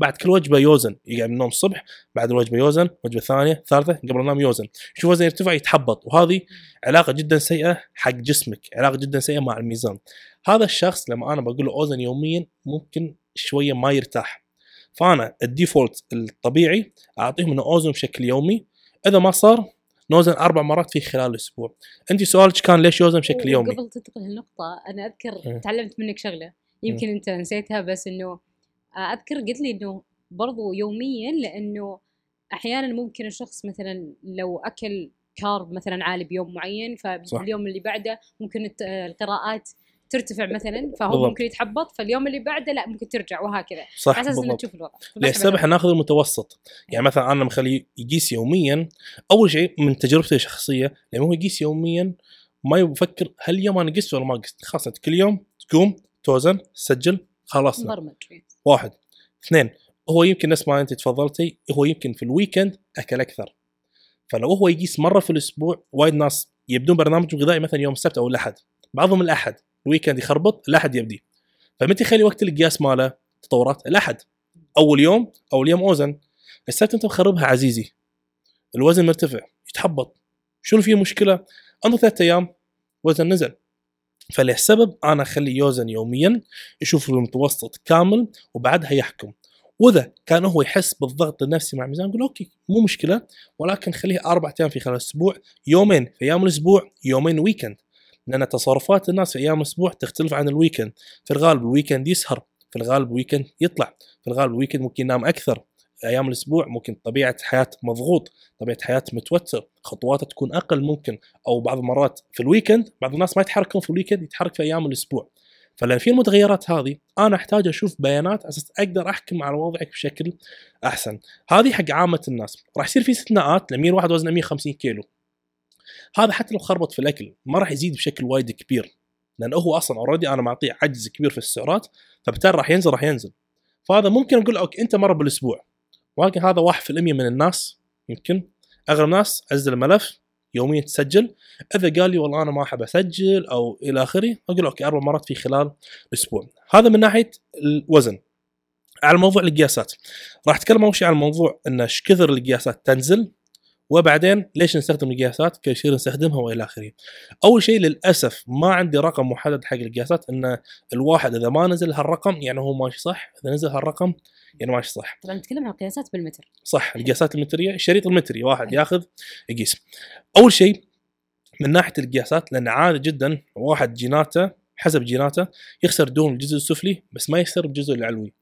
بعد كل وجبة يوزن يقعد من النوم الصبح بعد الوجبة يوزن وجبة ثانية ثالثة قبل النوم يوزن. شوف وزنه يرتفع يتحبط وهذه علاقة جدا سيئة حق جسمك علاقة جدا سيئة مع الميزان. هذا الشخص لما أنا بقول له أوزن يوميا ممكن شوية ما يرتاح. فأنا ال default الطبيعي أعطيهم إنه أوزن بشكل يومي. إذا ما صار نوزن أربع مرات في خلال الأسبوع. أنت سؤالك كان ليش يوزن بشكل يومي؟ قبل تنتقل للنقطة أنا أذكر إيه. تعلمت منك شغلة يمكن أنت نسيتها بس إنه أذكر قلت لي إنه برضو يوميا لأنه أحيانا ممكن الشخص مثلا لو أكل carb مثلا عالي بيوم معين. فاليوم اللي بعده ممكن القراءات ترتفع مثلا فهو بالضبط. ممكن يتحبط فاليوم اللي بعده لا ممكن ترجع وهكذا. صح على أساس إنه تشوف الوضع. للسبب إحنا ناخذ المتوسط يعني مثلا أنا مخليه يقيس يوميا أول شيء من تجربتي الشخصية لما هو يقيس يوميا ما يفكر هل اليوم أنا قست ولا ما قست. خلاص أنت كل يوم تقوم توزن تسجل خلصنا. مبرمج واحد. اثنين هو يمكن نفس ما أنت تفضلتي هو يمكن في ال weekend أكل أكثر. فلو هو يقيس مرة في الأسبوع وايد ناس يبدون برنامج غذائي مثلا يوم السبت أو الأحد. بعضهم الأحد. ال weekend يخربط الأحد يبدي. فمتى يخلي وقت القياس ماله؟ تطورات الأحد. أول يوم اول يوم أوزن. السبت أنت مخربها عزيزي. الوزن مرتفع. يتحبط. شنو في مشكلة؟ أنظر ثلاث أيام وزن نزل. فلهالسبب أنا اخليه يوزن يوميا يشوف المتوسط كامل وبعدها يحكم. وإذا كان هو يحس بالضغط النفسي مع الميزان يقول أوكي مو مشكلة ولكن خليه أربع أيام في خلال الأسبوع يومين في أيام الأسبوع يومين weekend لأن تصرفات الناس في أيام الأسبوع تختلف عن ال weekend في الغالب ال weekend يسهر في الغالب ال weekend يطلع في الغالب ال weekend ممكن ينام أكثر. أيام الأسبوع ممكن طبيعة حياة مضغوط طبيعة حياة متوتر خطواته تكون أقل ممكن أو بعض المرات في ال weekend بعض الناس ما يتحركون في ال weekend يتحرك في أيام الأسبوع. فلأن في المتغيرات هذه أنا أحتاج أشوف بيانات أساس أقدر أحكم على وضعك بشكل أحسن. هذه حق عامة الناس. راح يصير في استثناءات لما يي واحد وزنه 150 كيلو. هذا حتى لو خربط في الأكل ما راح يزيد بشكل وايد كبير. لأن هو أصلا already أنا معطيه عجز كبير في السعرات فبالتالي راح ينزل راح ينزل. فهذا ممكن أقول أوكي أنت مرة بالأسبوع. ولكن هذا 1% من الناس يمكن؟ اغلب الناس انزل الملف يوميا تسجل. إذا قال لي والله أنا ما أحب أسجل أو إلى آخره أقول أوكي أربع مرات في خلال أسبوع هذا من ناحية الوزن. على موضوع القياسات. راح أتكلم أول شيء عن موضوع إن إيش كثر القياسات تنزل. وبعدين ليش نستخدم القياسات كيف نستخدمها وإلى آخره. أول شيء للأسف ما عندي رقم محدد حق القياسات إن الواحد إذا ما نزل هالرقم يعني هو ماشي صح، إذا نزل هالرقم يعني ماشي صح. طبعا نتكلم عن القياسات بالمتر. صح القياسات المترية الشريط المتري واحد ياخذ يقيس. أول شيء من ناحية القياسات لأن عادي جدا واحد جيناته حسب جيناته يخسر دهون الجزء السفلي بس ما يخسر الجزء العلوي.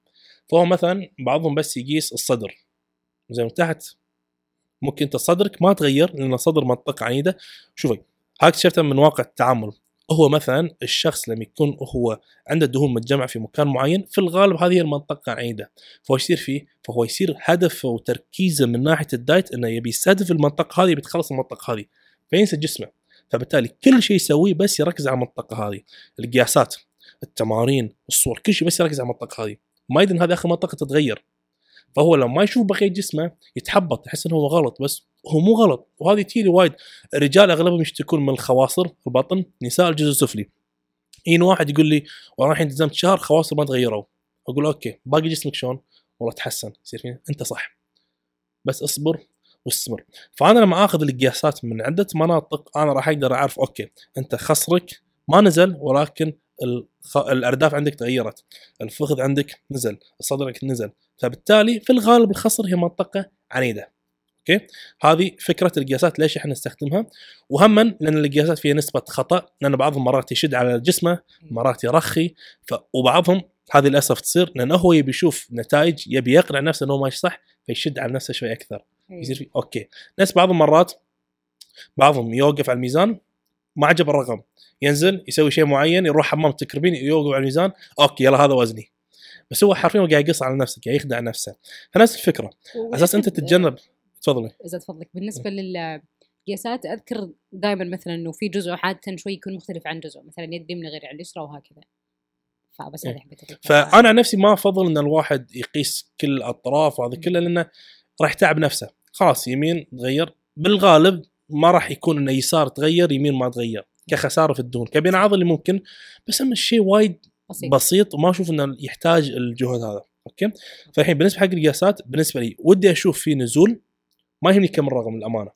فهو مثلا بعضهم بس يقيس الصدر زي من تحت ممكن أنت صدرك ما تغير لأن الصدر منطقة عنيدة. شوفي هاك اكتشفتها من واقع التعامل. هو مثلا الشخص لما يكون هو عنده دهون متجمعة في مكان معين في الغالب هذه المنطقة عنيدة. فهو يصير فيه؟ فهو يصير هدفه وتركيزه من ناحية الدايت إنه يبي يستهدف المنطقة هذه بيتخلص المنطقة هذه. فينسى جسمه؟ فبالتالي كل شيء يسويه بس يركز على المنطقة هذه. القياسات التمارين الصور كل شيء بس يركز على المنطقة هذه. ما يدري هذه آخر منطقة تتغير. فهو لما ما يشوف بقيه جسمه يتحبط يحس إنه هو غلط بس هو مو غلط. وهذه تيلي وايد. الرجال أغلبهم يشتكون من الخواصر البطن نساء الجزء السفلي. يجيني واحد يقول لي والله الحين التزمت شهر خواصر ما تغيروا. أقول أوكي باقي جسمك شلون؟ والله تحسن. يصير أنت صح. بس اصبر واستمر. فأنا لما آخذ القياسات من عدة مناطق أنا راح أقدر أعرف أوكي أنت خصرك ما نزل ولكن الخ... الأرداف عندك تغيرت الفخذ عندك نزل صدرك نزل فبالتالي في الغالب الخصر هي منطقة عنيدة. أوكي؟ هذه فكرة القياسات ليش إحنا نستخدمها؟ وهما لأن القياسات فيها نسبة خطأ لأن بعضهم مرات يشد على جسمه مرات يرخي ف... وبعضهم هذه للأسف تصير لأنه هو يبي يشوف نتائج يبي يقنع نفسه إنه ماشي صح فيشد على نفسه شوي أكثر. يصير في أوكي. ناس بعض المرات بعضهم يوقف على الميزان ما عجب الرقم. ينزل يسوي شيء معين يروح حمام تكربين يوقف على الميزان. أوكي يلا هذا وزني. بس هو حرفيا قاعد يقص على نفسه قاعد يخدع نفسه. فنفس الفكرة. أساس أنت تتجنب. تفضلي. إذا تفضلك. بالنسبة للقياسات أذكر دائما مثلا إنه في جزء عاده شوي يكون مختلف عن جزء. مثلا يد اليمنى غير على اليسرى وهكذا. فبس هذه حبيت فأنا عن نفسي ما أفضل إن الواحد يقيس كل الأطراف وهذا كله لأنه راح يتعب نفسه. خلاص يمين تغير. بالغالب ما راح يكون إنه يسار تغير يمين ما تغير كخسارة في الدهون كبناء عضلي ممكن بس أما الشيء وايد بسيط. بسيط وما أشوف إنه يحتاج الجهد هذا. أوكي؟ فالحين بالنسبة حق القياسات بالنسبة لي ودي أشوف في نزول ما يهمني كم الرقم للأمانة.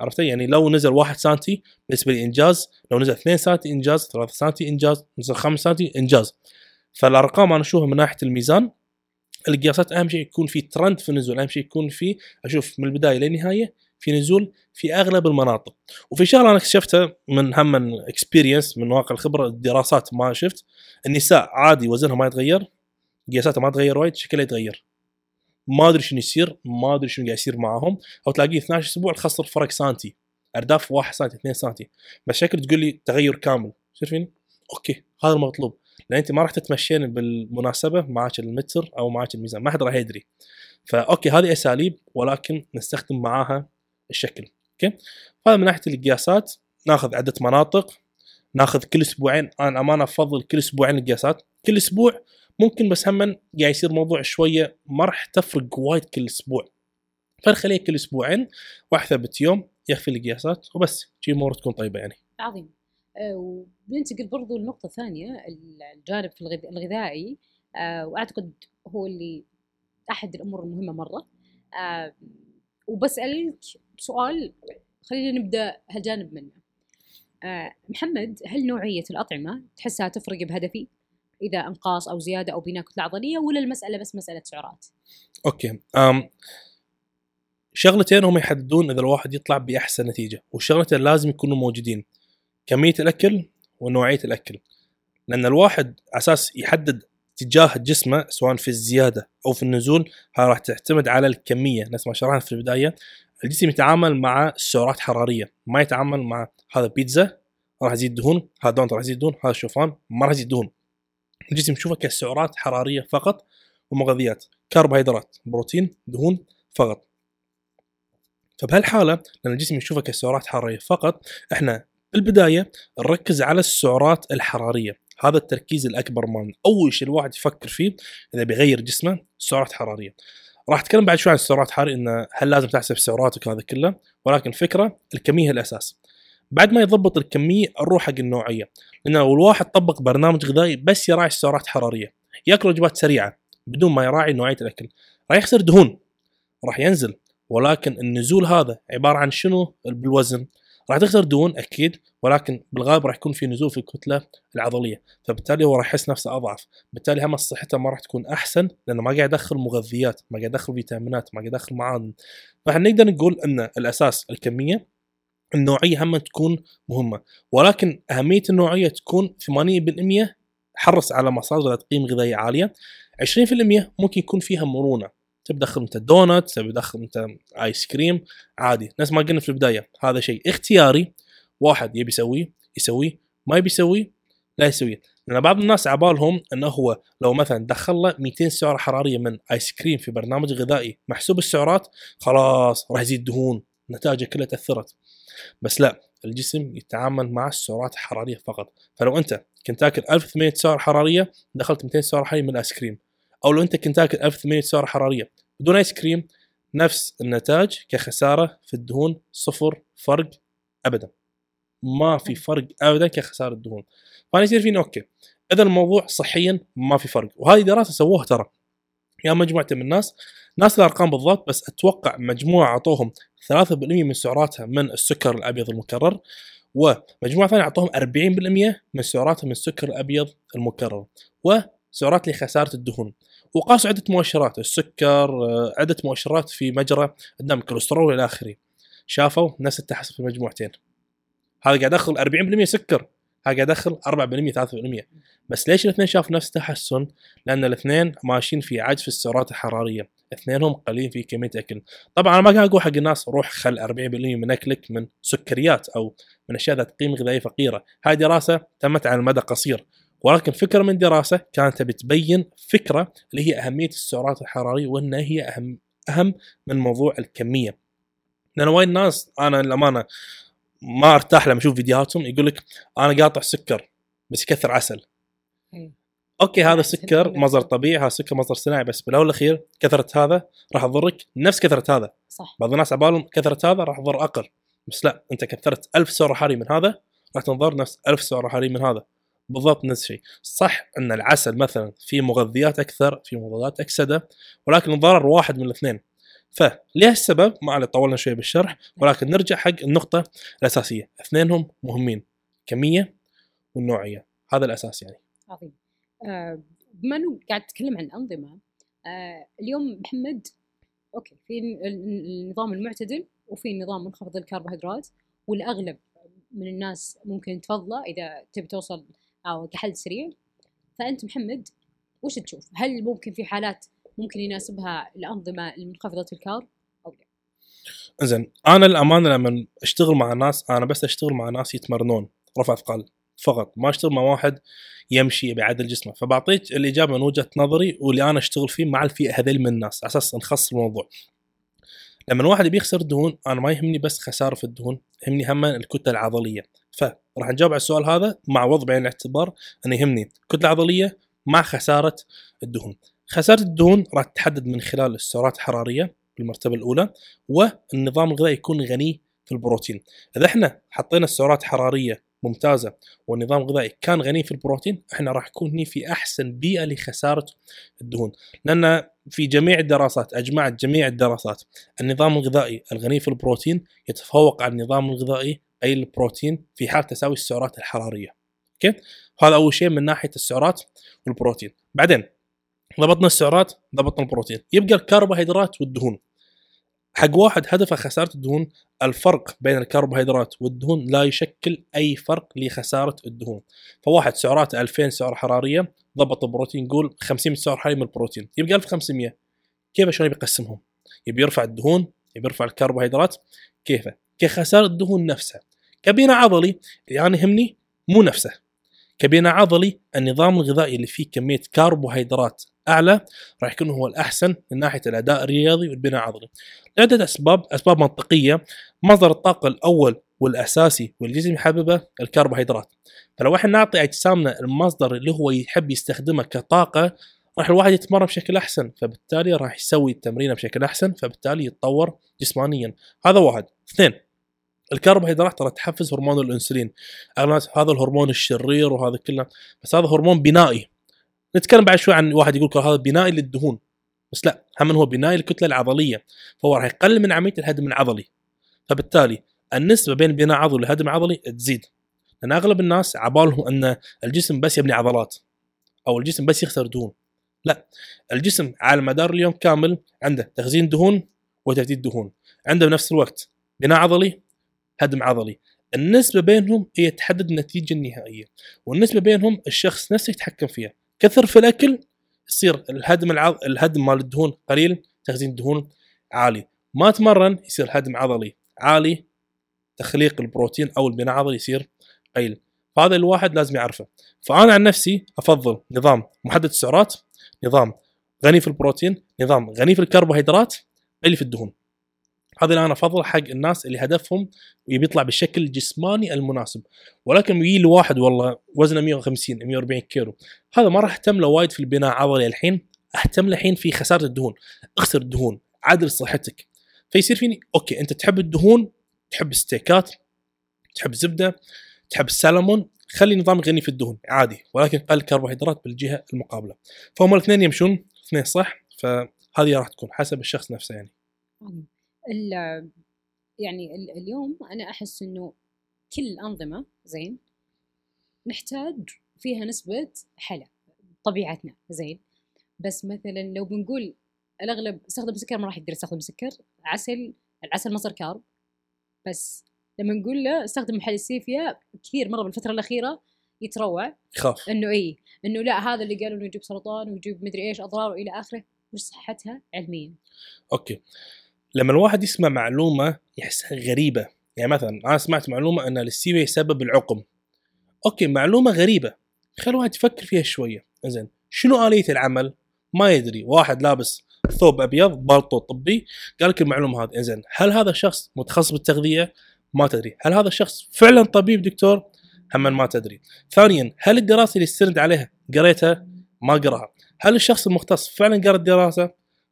عرفت؟ يعني لو نزل 1 سم بالنسبة لي إنجاز لو نزل 2 سم إنجاز 3 سم إنجاز نزل 5 سم إنجاز. فالأرقام أنا أشوفها من ناحية الميزان القياسات أهم شيء يكون في ترند في النزول أهم شيء يكون في أشوف من البداية للنهاية في نزول في أغلب المناطق. وفي شغله أنا اكتشفتها من هم experience من واقع الخبرة الدراسات ما شفت النساء عادي وزنها ما يتغير قياساتها ما تغير وايد شكلها يتغير. ما أدري شنو يصير ما أدري شنو قاعد يصير معاهم. أو تلاقيه 12 أسبوع تخسر فرق سنتي أرداف 1 سنتي 2 سنتي. بس شكل تقول لي تغير كامل. شايفين أوكي هذا المطلوب. لأن أنت ما راح تتمشين بالمناسبة معك المتر أو معك الميزان ما حد راح يدري. فأوكي هذه أساليب ولكن نستخدم معاها الشكل. أوكي؟ هذا من ناحية القياسات. ناخذ عدة مناطق. ناخذ كل أسبوعين. أنا امانه أفضل كل أسبوعين القياسات. كل أسبوع ممكن بس هم قاعد يصير موضوع شوية ما راح تفرق وايد كل أسبوع. فنخليه كل أسبوعين واحد ثبت يوم يخفي القياسات وبس. شي أمور تكون طيبة يعني. عظيم. أه وبننتقل برضو لنقطة ثانية الجانب في الغذائي. أه وأعتقد هو اللي أحد الأمور المهمة مرة. أه وبسألك سؤال خلينا نبدأ هالجانب منه. أه محمد هل نوعية الأطعمة تحسها تفرق بهدفي؟ إذا أنقاص أو زيادة أو بناء كتله عضليه ولا المسألة بس مسألة سعرات؟ أوكي. أم شغلتين هم يحددون إذا الواحد يطلع بأحسن نتيجة والشغلتين لازم يكونوا موجودين. كمية الأكل ونوعية الأكل. لأن الواحد أساس يحدد اتجاه جسمه سواء في الزيادة أو في النزول راح تعتمد على الكمية. نفس ما شرحنا في البداية. الجسم يتعامل مع سعرات حرارية. ما يتعامل مع هذا بيتزا راح يزيد دهون هذا دونت راح يزيد دهون هذا شوفان ما راح يزيد دهون. الجسم يشوفها كسعرات حرارية فقط ومغذيات. كربوهيدرات بروتين دهون فقط. فبهالحالة لأن الجسم يشوفها كسعرات حرارية فقط إحنا بالبداية نركز على السعرات الحرارية. هذا التركيز الأكبر مالنا أول شيء الواحد يفكر فيه إذا بيغير جسمه سعرات حرارية. راح أتكلم بعد شوي عن السعرات الحراريه إنه هل لازم تحسب سعراتك هذا كله؟ ولكن الفكرة الكمية هي الأساس. بعد ما يضبط الكمية نروح حق النوعية. لأن لو الواحد طبق برنامج غذائي بس يراعي السعرات الحراريه يأكل وجبات سريعة بدون ما يراعي نوعية الأكل راح يخسر دهون راح ينزل. ولكن النزول هذا عبارة عن شنو؟ بالوزن راح تخسر دهون أكيد ولكن بالغالب راح يكون في نزول في الكتلة العضلية فبالتالي هو راح يحس نفسه أضعف بالتالي هم صحته ما راح تكون أحسن لأنه ما قاعد يدخل مغذيات ما قاعد يدخل فيتامينات ما قاعد يدخل معادن. فاحنا نقدر نقول إن الأساس الكمية النوعية هم تكون مهمة ولكن أهمية النوعية تكون 80% حرص على مصادر قيمه غذائيه عالية 20% ممكن يكون فيها مرونة. تبي تدخل انت دونت تبي تدخل انت ice cream عادي نفس ما قلنا في البداية هذا شيء اختياري واحد يبي يسويه يسويه ما يبي يسويه لا يسويه. لأن بعض الناس عبالهم إنه هو لو مثلا دخل له 200 سعرة حرارية من ice cream في برنامج غذائي محسوب السعرات خلاص راح يزيد دهون نتائجه كلها تأثرت. بس لا الجسم يتعامل مع السعرات الحرارية فقط. فلو أنت كنت تاكل 1800 سعره حرارية دخلت 200 سعرة حرارية من ال ice cream أو لو أنت كنت تاكل 1800 سعرة حرارية. بدون ice cream نفس النتائج كخسارة في الدهون صفر فرق ابدا. ما في فرق ابدا كخسارة الدهون. فأنا يصير فيني okay إذا الموضوع صحيا ما في فرق. وهذه دراسة سووها ترى. يا مجموعة من الناس. ناس الأرقام بالضبط بس أتوقع مجموعة أعطوهم 3% من سعراتها من السكر الأبيض المكرر ومجموعة ثانية أعطوهم 40% من سعراتها من السكر الأبيض المكرر وسعرات لخسارة الدهون. وقاسوا عدة مؤشرات السكر آه، عدة مؤشرات في مجرى الدم الكوليسترول والى آخره. شافوا نفس التحسن في المجموعتين هذا قاعد يدخل 40% سكر هذا قاعد يدخل 4% 3% بس ليش الاثنين شافوا نفس التحسن؟ لأن الاثنين ماشيين في عجز في السعرات الحرارية، اثنينهم قليلين في كمية أكل. طبعا أنا ما قاعد أقول حق الناس روح خل 40% من أكلك من سكريات أو من أشياء ذات قيمة غذائية فقيرة، هذه دراسة تمت على المدى قصير، ولكن فكرة من دراسة كانت بتبين فكرة اللي هي أهمية السعرات الحرارية وإنها هي أهم أهم من موضوع الكمية. لأن وايد ناس أنا للأمانة ما أرتاح لما أشوف فيديوهاتهم يقول لك أنا قاطع سكر بس يكثر عسل. إيه. أوكي هذا سكر مصدر. طبيعي هذا سكر مصدر صناعي بس بالأول والأخير كثرة هذا راح تضرك نفس كثرة هذا صح بعض الناس عبالهم كثرة هذا راح تضر أقل بس لا أنت كثرت 1000 سعر حراري من هذا راح تنضر نفس 1000 سعر حراري من هذا بالضبط نفس الشيء. صح أن العسل مثلا فيه مغذيات أكثر فيه مضادات أكسدة ولكن الضرر واحد من الاثنين. فليه السبب؟ ما طولنا شوي بالشرح ولكن نرجع حق النقطة الأساسية. اثنينهم مهمين كمية والنوعية. هذا الأساس يعني. عظيم. آه، بما إنه قاعد تتكلم عن الأنظمة آه، اليوم محمد أوكي في ال- ال- النظام المعتدل وفي النظام منخفض الكربوهيدرات والأغلب من الناس ممكن تفضله إذا تبي توصل أو كحل سريع فأنت محمد وش تشوف؟ هل ممكن في حالات ممكن يناسبها الأنظمة المنخفضة الكارب أو لا؟ زين أنا الأمانة لما أشتغل مع ناس أنا بس أشتغل مع ناس يتمرنون رفع أثقال فقط ما أشتغل مع واحد يمشي بيعدل جسمه فبعطيك الإجابة من وجهة نظري واللي أنا أشتغل فيه مع الفئة هذيل من الناس على أساس نخص الموضوع لما الواحد يبي يخسر دهون أنا ما يهمني بس خسارة في الدهون يهمني هم الكتلة العضلية. فراح نجاوب على السؤال هذا مع وضع بعين الاعتبار إنه يهمني كتله عضليه مع خسارة الدهون. خسارة الدهون راح تتحدد من خلال السعرات الحرارية بالمرتبة الأولى والنظام الغذائي يكون غني في البروتين. إذا إحنا حطينا السعرات الحرارية ممتازة. والنظام الغذائي كان غني في البروتين إحنا راح نكون في أحسن بيئة لخسارة الدهون. لأن في جميع الدراسات اجمعت جميع الدراسات النظام الغذائي الغني في البروتين يتفوق على النظام الغذائي أي البروتين في حال تساوي السعرات الحرارية. أوكي؟ هذا أول شيء من ناحية السعرات والبروتين. بعدين ضبطنا السعرات ضبطنا البروتين. يبقى الكربوهيدرات والدهون. حق واحد هدفه خسارة الدهون الفرق بين الكربوهيدرات والدهون لا يشكل أي فرق لخسارة الدهون. فواحد سعراته 2000 سعر حرارية ضبط البروتين قول 500 سعر حراري من البروتين يبقى 1500 كيف شلون بيقسمهم يبي يرفع الدهون يبي يرفع الكربوهيدرات كيفه؟ كخسارة الدهون نفسها. كبناء عضلي أنا يهمني مو نفسه. كبناء عضلي النظام الغذائي اللي فيه كمية كربوهيدرات أعلى راح يكون هو الأحسن من ناحية الأداء الرياضي والبناء العضلي. لعدة أسباب أسباب منطقية مصدر الطاقة الأول والأساسي والجسم يحببه الكربوهيدرات. فلو إحنا نعطي أجسامنا المصدر اللي هو يحب يستخدمه كطاقة راح الواحد يتمرن بشكل أحسن فبالتالي راح يسوي التمرين بشكل أحسن فبالتالي يتطور جسمانيا هذا واحد اثنين الكربوهيدرات ترى تحفز هرمون الانسولين. هذا الهرمون الشرير وهذا كله بس هذا هرمون بنائي. نتكلم بعد شوي عن واحد يقول هذا بنائي للدهون. بس لا هم هو بنائي للكتلة العضلية. فهو راح يقلل من عملية الهدم العضلي. فبالتالي النسبة بين البناء العضلي والهدم العضلي تزيد. لأن أغلب الناس عبالهم أن الجسم بس يبني عضلات أو الجسم بس يخسر دهون. لا الجسم على مدار اليوم كامل عنده تخزين دهون وتجديد دهون. عنده بنفس الوقت بناء عضلي هدم عضلي النسبة بينهم هي تحدد النتيجة النهائية والنسبة بينهم الشخص نفسه يتحكم فيها. كثر في الأكل يصير الهدم العض... الهدم مال الدهون قليل تخزين دهون عالي. ما تمرن يصير هدم عضلي عالي تخليق البروتين أو البناء العضلي يصير قليل. فهذا الواحد لازم يعرفه. فأنا عن نفسي أفضل نظام محدد السعرات نظام غني في البروتين نظام غني في الكربوهيدرات قليل في الدهون. هذا اللي أنا أفضل حق الناس اللي هدفهم يبي يطلع بالشكل الجسماني المناسب. ولكن يجي لي واحد والله وزنه 150 140 كيلو هذا ما راح أهتم له وايد في البناء العضلي الحين أهتم له الحين في خسارة الدهون. أخسر الدهون عدل صحتك. فيصير فيني okay أنت تحب الدهون تحب الستيكات تحب زبدة تحب السلمون خلي نظام غني في الدهون عادي. ولكن قل الكربوهيدرات بالجهة المقابلة. فهم الاثنين يمشون اثنين صح فهذه راح تكون حسب الشخص نفسه يعني. يعني اليوم أنا أحس إنه كل الأنظمة زين نحتاج فيها نسبة حلا طبيعتنا زين. بس مثلا لو بنقول الأغلب أستخدم سكر ما راح يقدر يستخدم سكر عسل العسل مصدر carb. بس لما نقول له استخدم محل الستيفيا كثير مرة بالفترة الأخيرة يتروع. يخاف. إنه اي إنه لا هذا اللي قالوا إنه يجيب سرطان ويجيب مدري إيش أضرار وإلى آخره وش صحتها علميا. okay. لما الواحد يسمع معلومة يحسها غريبة. يعني مثلا أنا سمعت معلومة أن الستيفيا يسبب العقم. okay معلومة غريبة. خلي الواحد يفكر فيها شوية. زين شنو آلية العمل؟ ما يدري. واحد لابس ثوب أبيض بالطو طبي قال لك المعلومة هذه. زين هل هذا الشخص متخصص بالتغذية؟ ما تدري. هل هذا الشخص فعلا طبيب دكتور؟ هم ما تدري. ثانيا هل الدراسة اللي استند عليها قريتها؟ ما قراها. هل الشخص المختص فعلا قرا الدراسه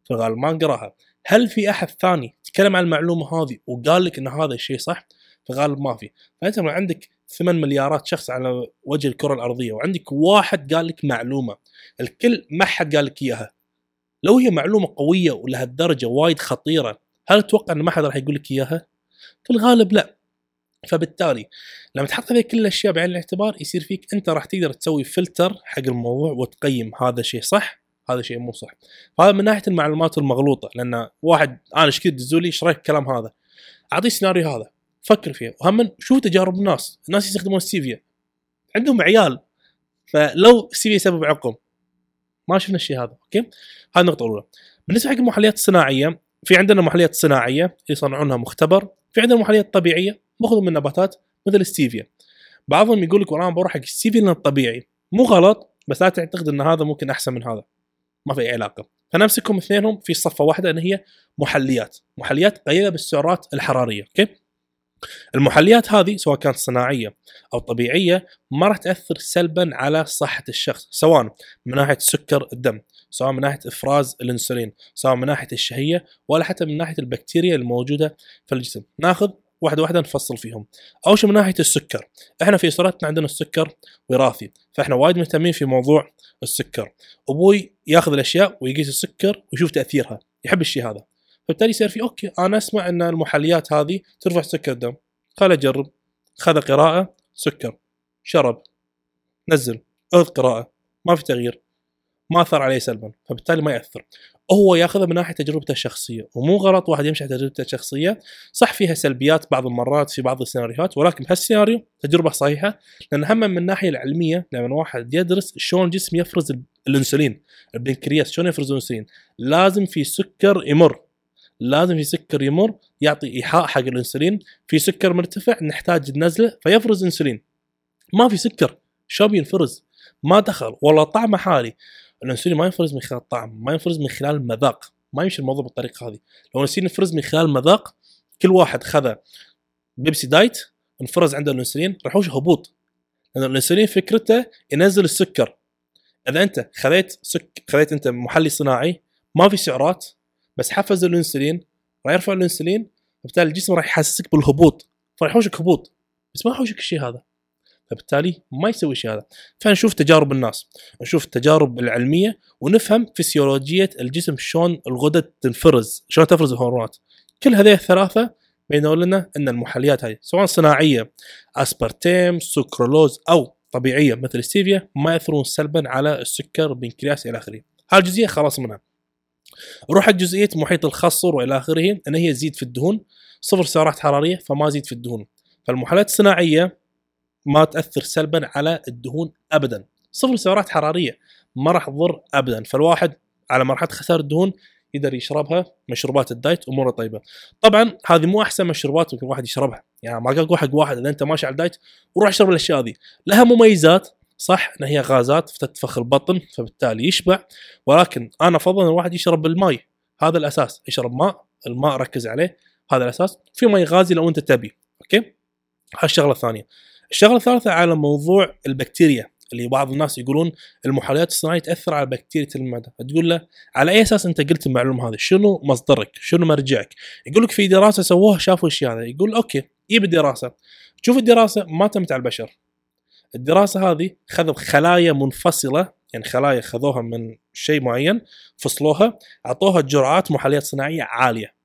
في الغالب ما قراها. هل في أحد ثاني تكلم عن المعلومة هذه وقال لك إن هذا الشيء صح؟ في الغالب ما في. فأنت لو عندك 8 مليارات شخص على وجه الكرة الأرضية وعندك واحد قال لك معلومة الكل ما حد قال لك إياها. لو هي معلومة قوية ولهالدرجه وايد خطيرة هل تتوقع إن ما حد راح يقول لك إياها؟ في الغالب لا. فبالتالي لما تحط هذه كل الأشياء بعين الاعتبار يصير فيك أنت راح تقدر تسوي فلتر حق الموضوع وتقيم هذا الشيء صح هذا شيء مو صح. فهذا من ناحية المعلومات المغلوطة لأن واحد أنا إيش كذا دزوا لي؟ إيش رأيك الكلام هذا؟ أعطيه السيناريو هذا. فكر فيه. وهم شوف تجارب الناس؟ الناس يستخدمون السيفيا عندهم عيال. فلو الستيفيا يسبب عقم ما شفنا الشيء هذا. okay؟ هذه النقطة الأولى. بالنسبة حق المحليات الصناعية في عندنا محليات صناعية يصنعونها مختبر في عندنا محليات طبيعية ماخذ من نباتات مثل الستيفيا بعضهم يقول لك والله بروح حق الستيفيا الطبيعي. مو غلط بس لا تعتقد إن هذا ممكن أحسن من هذا. ما في علاقة. فنمسكهم اثنينهم في صفة واحدة إن هي محليات. محليات قليله بالسعرات الحرارية okay؟ المحليات هذه سواء كانت صناعية أو طبيعية ما راح تأثر سلبا على صحة الشخص سواء من ناحية سكر الدم سواء من ناحية إفراز الإنسولين سواء من ناحية الشهية ولا حتى من ناحية البكتيريا الموجودة في الجسم. ناخذ واحدة واحدة نفصل فيهم. أول شيء من ناحية السكر إحنا في اسرتنا عندنا السكر وراثي فإحنا وايد مهتمين في موضوع السكر. أبوي ياخذ الأشياء ويقيس السكر ويشوف تأثيرها يحب الشيء هذا. فبالتالي يصير في أوكي أنا أسمع إن المحليات هذه ترفع سكر الدم. خل أجرب. خذ قراءة سكر. شرب. نزل. اخذ قراءة. ما في تغيير. ما أثر عليه سلبا فبالتالي ما يأثر. هو ياخذها من ناحية تجربته الشخصية ومو غلط واحد يمشي على تجربته الشخصية. صح فيها سلبيات بعض المرات في بعض السيناريوهات ولكن بهالسيناريو تجربة صحيحة لأن هم من الناحية العلمية لما واحد يدرس شلون الجسم يفرز الإنسولين البنكرياس شلون يفرز الإنسولين لازم في سكر يمر. لازم في سكر يمر يعطي إيحاء حق الإنسولين. في سكر مرتفع نحتاج ننزله فيفرز إنسولين. ما في سكر شلون بينفرز؟ ما دخل والله طعمه حالي. الانسولين ما ينفرز من خلال الطعم ما ينفرز من خلال المذاق. ما يمشي الموضوع بالطريقة هذه. لو الانسولين ينفرز من خلال المذاق كل واحد خذ بيبسي diet انفرز عنده الانسولين راح يحوش هبوط. لأن الانسولين فكرته ينزل السكر. إذا أنت خذيت سك خذيت أنت محلي صناعي ما في سعرات بس حفز الانسولين راح يرفع الانسولين فبالتالي الجسم راح يحسسك بالهبوط. فراح يحوشك هبوط. بس ما يحوشك الشيء هذا. فبالتالي ما يسوي الشيء هذا. فنشوف تجارب الناس نشوف التجارب العلمية ونفهم فسيولوجية الجسم شلون الغدد تنفرز شلون تفرز الهرمونات. كل هذه الثلاثة بينوا لنا إن المحليات هذه سواء صناعية أسبرتيم سكرولوز أو طبيعية مثل الستيفيا ما يأثرون سلبا على السكر البنكرياس إلى آخره. هذه الجزئية خلاص منها. على جزئيه محيط الخصر وإلى آخره إن هي تزيد في الدهون صفر سعرات حرارية فما تزيد في الدهون. فالمحليات الصناعية ما تأثر سلبا على الدهون ابدا. صفر سعرات حرارية ما راح تضر ابدا. فالواحد على مرحلة خسارة الدهون يقدر يشربها مشروبات ال diet أموره طيبة. طبعا هذه مو أحسن مشروبات ممكن الواحد يشربها. يعني ما أقول حق واحد إذا أنت ماشي على ال diet وروح اشرب الأشياء هذه. لها مميزات صح إن هي غازات فتنفخ البطن فبالتالي يشبع. ولكن أنا أفضل إن الواحد يشرب الماء هذا الأساس. يشرب ماء الماء ركز عليه هذا الأساس. في ماء غازي لو أنت تبي okay؟ هالشغله الثانية. الشغلة الثالثة على موضوع البكتيريا اللي بعض الناس يقولون المحليات الصناعية تأثر على بكتيريا المعدة تقول له على أي أساس أنت قلت المعلومة هذه؟ شنو مصدرك؟ شنو مرجعك؟ يقول لك في دراسة سووها شافوا الشيء هذا يقول أوكي جيب الدراسة. شوف الدراسة ما تمت على البشر. الدراسة هذه خذوا خلايا منفصلة يعني خلايا خذوها من شيء معين فصلوها أعطوها جرعات محليات صناعية عالية.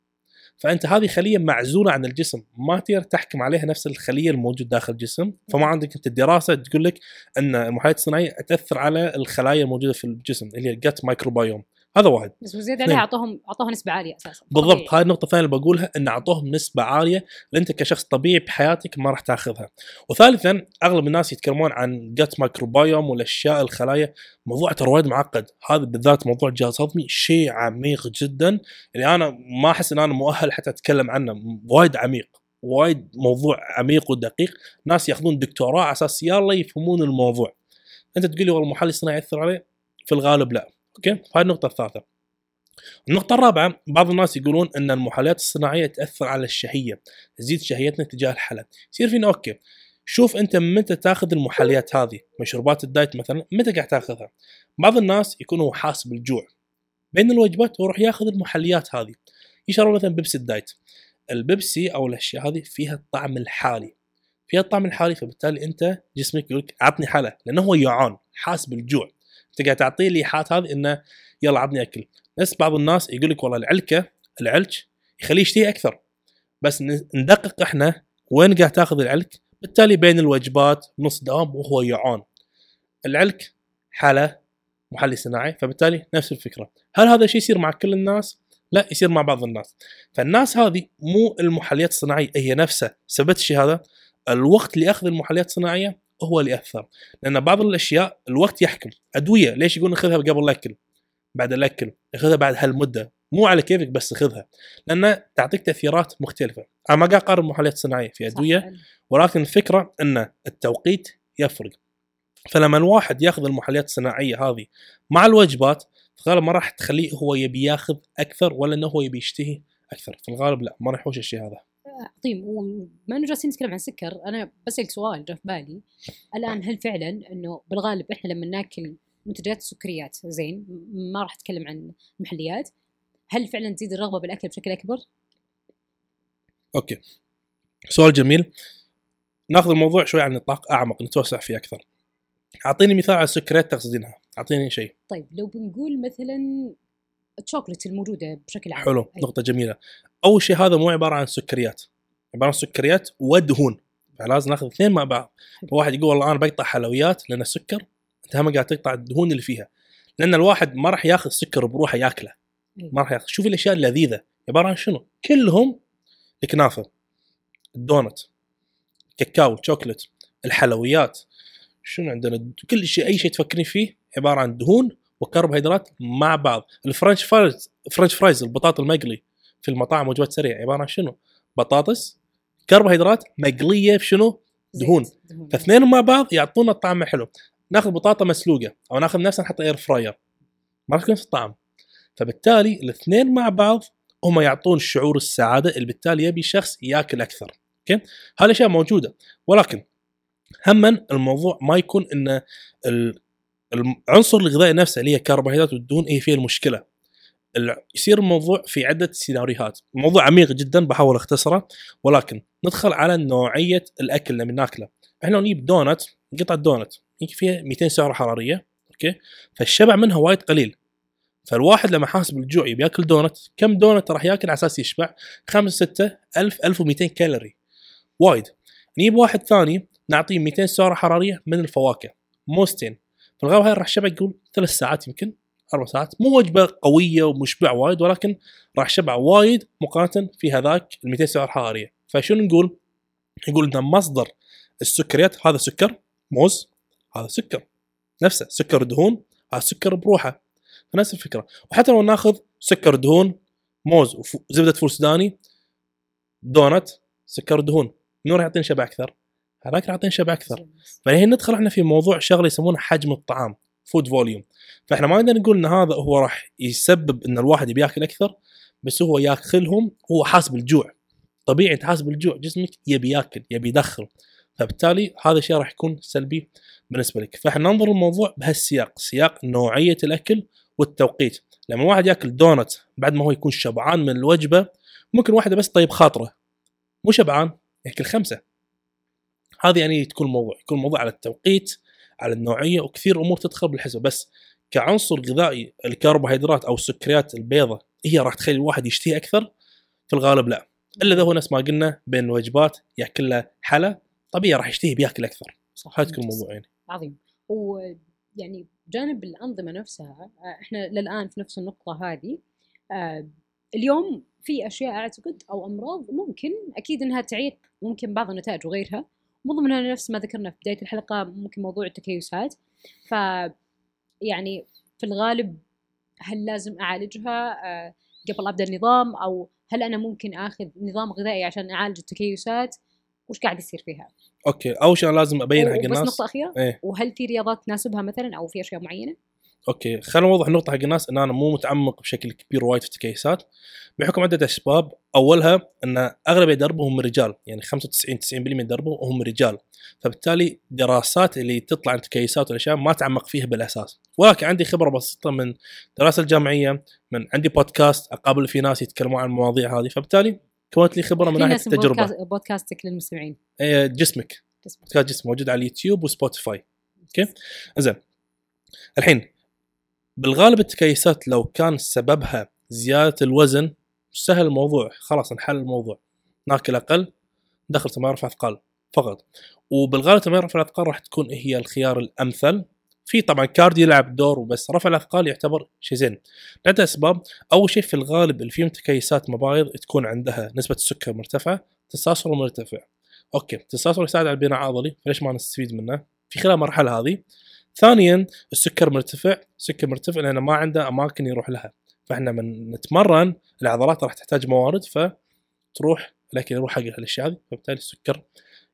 فأنت هذه خلية معزولة عن الجسم. ما تقدر تحكم عليها نفس الخلية الموجود داخل الجسم. فما عندك أنت الدراسة تقول لك أن المحليات الصناعيه تأثر على الخلايا الموجودة في الجسم اللي هي الجت مايكروبايوم هذا واحد. بس وزياده عليها اعطوهم اعطوها نسبة عالية أساسا. بالضبط هاي النقطة الثانية اللي بقولها إن أعطوهم نسبة عالية انت كشخص طبيعي بحياتك ما راح تأخذها. وثالثا أغلب الناس يتكلمون عن جت مايكروبايوم والأشياء الخلايا. موضوع ترى وايد معقد. هذا بالذات موضوع الجهاز الهضمي شيء عميق جدا. اللي أنا ما أحس إن أنا مؤهل حتى أتكلم عنه. وايد عميق. وايد موضوع عميق ودقيق. ناس يأخذون دكتوراه على أساس يلا يفهمون الموضوع. أنت تقول لي والله المحلي الصناعي يأثر عليه؟ في الغالب لا. okay هاي النقطة الثالثة النقطة الرابعة بعض الناس يقولون إن المحليات الصناعية تأثر على الشهية، تزيد شهيتنا تجاه الحلا، يصير فينا okay شوف أنت متى تاخذ المحليات هذه، مشروبات ال diet مثلا متى قاعد تاخذها؟ بعض الناس يكون هو حاسس بالجوع بين الوجبات ويروح ياخذ المحليات هذه، يشرب مثلا بيبسي ال diet. البيبسي أو الأشياء هذه فيها الطعم الحالي. فيها الطعم الحالي فبالتالي أنت جسمك يقول لك عطني حلا لأنه هو جوعان حاس بالجوع. انت قاعد تعطيه الايحاءات هذه إنه يلا عطني أكل. نفس بعض الناس يقول لك والله العلكة العلك يخليه يشتهي أكثر. بس ندقق إحنا وين قاعد تأخذ العلك؟ بالتالي بين الوجبات نص دوام وهو يوعان. العلك حالة محلي صناعي فبالتالي نفس الفكرة. هل هذا الشيء يصير مع كل الناس؟ لا يصير مع بعض الناس. فالناس هذه مو المحليات الصناعية هي نفسها. سبت الشيء هذا؟ الوقت لأخذ المحليات الصناعية هو اللي اثر لأن بعض الأشياء الوقت يحكم. أدوية ليش يقول ناخذها قبل الاكل بعد الاكل خذها بعد هالمدة. مو على كيفك بس خذها. لأن تعطيك تأثيرات مختلفة. أنا ما قاعد أقارن محليات صناعية في أدوية ولكن الفكرة إن التوقيت يفرق. فلما الواحد يأخذ المحليات الصناعية هذه مع الوجبات في الغالب ما راح تخليه هو يبي يأخذ أكثر ولا إنه هو يبي يشتهي أكثر. في الغالب لا ما راح يحوش الشيء هذا. عظيم. وما انه جالسين نتكلم عن السكر أنا بسالك سؤال جاء في بالي. الآن هل فعلا إنه بالغالب إحنا لما ناكل منتجات السكريات زين ما راح أتكلم عن المحليات هل فعلا تزيد الرغبة بالأكل بشكل أكبر؟ okay. سؤال جميل. ناخذ الموضوع شوي عن نطاق أعمق نتوسع فيه أكثر. أعطيني مثال على السكريات تقصدينها. أعطيني شيء. طيب لو بنقول مثلا الشوكولات الموجودة بشكل عام. حلو أي. نقطة جميلة. أول شيء هذا مو عبارة عن سكريات. عبارة عن سكريات ودهون فلازم ناخذ اثنين مع بعض. فواحد يقول والله أنا بقطع حلويات لأن السكر أنت هم قاعد تقطع الدهون اللي فيها. لأن الواحد ما راح ياخذ سكر بروحه ياكله. ما راح ياخذ. شوف الأشياء اللذيذة. عبارة عن شنو؟ كلهم الكنافة الدونت كاكاو شوكلت الحلويات. شنو عندنا؟ كل شيء أي شيء تفكرين فيه عبارة عن دهون وكربوهيدرات مع بعض. ال french fries french fries البطاطا المقلي في المطاعم وجبات سريعة عبارة عن شنو؟ بطاطس كربوهيدرات مقلية في شنو؟ دهون. فاثنينهم مع بعض يعطونا طعم حلو. ناخذ بطاطا مسلوقة أو ناخذ نفسها نحط air fryer ما راح يكون نفس الطعم. فبالتالي الاثنين مع بعض هم يعطون شعور السعادة اللي بالتالي يبي شخص ياكل أكثر. أوكي؟ هذه الاشياء موجودة. ولكن هما الموضوع ما يكون ان ال- العنصر الغذائي نفسه اللي هي الكربوهيدرات والدهون هي فيها المشكلة. ال- يصير الموضوع في عدة سيناريوهات. الموضوع عميق جدا بحاول أختصره. ولكن ندخل على نوعية الأكل اللي بناكله. إحنا نجيب دونت قطعة دونت. يمكن فيها 200 سعرة حرارية أوكي؟ فالشبع منها وايد قليل. فالواحد لما حاسب الجوع يبي ياكل دونت كم دونت راح ياكل على أساس يشبع؟ 5 6 1000 1200 كالوري. وايد. نجيب واحد ثاني نعطيه 200 سعرة حرارية من الفواكه. موزتين. في الغالب هاي راح شبع يقول ثلاث ساعات يمكن أربع ساعات. مو وجبة قوية ومشبع وايد ولكن راح شبع وايد مقارنة في هذاك ال 200 سعره حراريه فشنو نقول؟ نقول إن مصدر السكريات هذا سكر موز هذا سكر نفسه سكر دهون هذا سكر بروحه. فنفس الفكرة. وحتى لو ناخذ سكر دهون موز وزبده فول سوداني دونت سكر دهون. منو راح يعطينا شبع أكثر؟ هذاك راح يعطينا شبع أكثر فالحين ندخل إحنا في موضوع شغلة يسمونه حجم الطعام food volume فإحنا ما نقدر نقول إن هذا هو راح يسبب إن الواحد يبي ياكل أكثر بس هو ياكلهم هو حاسس بالجوع طبيعي انت حاسس بالجوع جسمك يبي ياكل يبي يدخل. فبالتالي هذا الشيء راح يكون سلبي بالنسبة لك. فإحنا ننظر الموضوع بهالسياق سياق نوعية الأكل والتوقيت. لما واحد ياكل دونت بعد ما هو يكون شبعان من الوجبة ممكن واحدة بس طيب خاطره. مو شبعان ياكل خمسة. هذه يعني تكون الموضوع يكون الموضوع على التوقيت على النوعية وكثير أمور تدخل بالحسبة. بس كعنصر غذائي الكربوهيدرات أو السكريات البيضاء هي راح تخلي الواحد يشتهي أكثر؟ في الغالب لا. إلا إذا هو نفس ما قلنا بين الوجبات يأكل له حلا طبيعي راح يشتهي بيأكل أكثر. صح هاي تكون. الموضوع يعني. عظيم. ويعني بجانب الأنظمة نفسها إحنا للآن في نفس النقطة هذه آه، اليوم في أشياء أعتقد أو أمراض ممكن أكيد أنها تعيق ممكن بعض النتائج وغيرها من ضمنها نفس ما ذكرنا في بداية الحلقة ممكن موضوع التكيسات. ف يعني في الغالب هل لازم أعالجها آه، قبل أبدأ النظام؟ أو هل أنا ممكن آخذ نظام غذائي عشان أعالج التكيسات؟ وش قاعد يصير فيها؟ أوكي أول شيء لازم ابين حق بس الناس نقطة أخيرة إيه. وهل في رياضات تناسبها مثلا أو في أشياء معينة؟ أوكي خلينا نوضح نقطه حق الناس إن أنا مو متعمق بشكل كبير وايد في التكيسات. بحكم عده اسباب أولها إن أغلب اللي يدربوا هم رجال يعني 95 90% يدربوا هم رجال. فبالتالي دراسات اللي تطلع عن التكيسات والأشياء ما تعمق فيها بالأساس. ولكن عندي خبرة بسيطة من دراسة الجامعية من عندي بودكاست أقابل في ناس يتكلمون عن المواضيع هذه. فبالتالي كونت لي خبرة من ناحية التجربة. بودكاست بودكاستك للمستمعين. إيه، جسمك. بودكاست جسم موجود على اليوتيوب وسبوتيفاي. أوكي؟ زين الحين بالغالب التكيسات لو كان سببها زيادة الوزن سهل الموضوع خلاص انحل الموضوع. ناكل أقل دخل تمارين رفع اثقال فقط. وبالغالب تمارين رفع الأثقال راح تكون هي الخيار الأمثل. في طبعا cardio يلعب دور وبس رفع الأثقال يعتبر شيء زين. لعدة أسباب أول شيء في الغالب اللي فيهم تكيسات مبايض تكون عندها نسبة السكر مرتفعة تستوستيرون مرتفع. أوكي التستوستيرون يساعد على البناء العضلي فليش ما نستفيد منه؟ في خلال المرحلة هذه ثانيا السكر مرتفع السكر مرتفع لأنه ما عنده أماكن يروح لها. فإحنا من نتمرن العضلات راح تحتاج موارد فتروح الاكل يروح حق الأشياء هذه فبالتالي السكر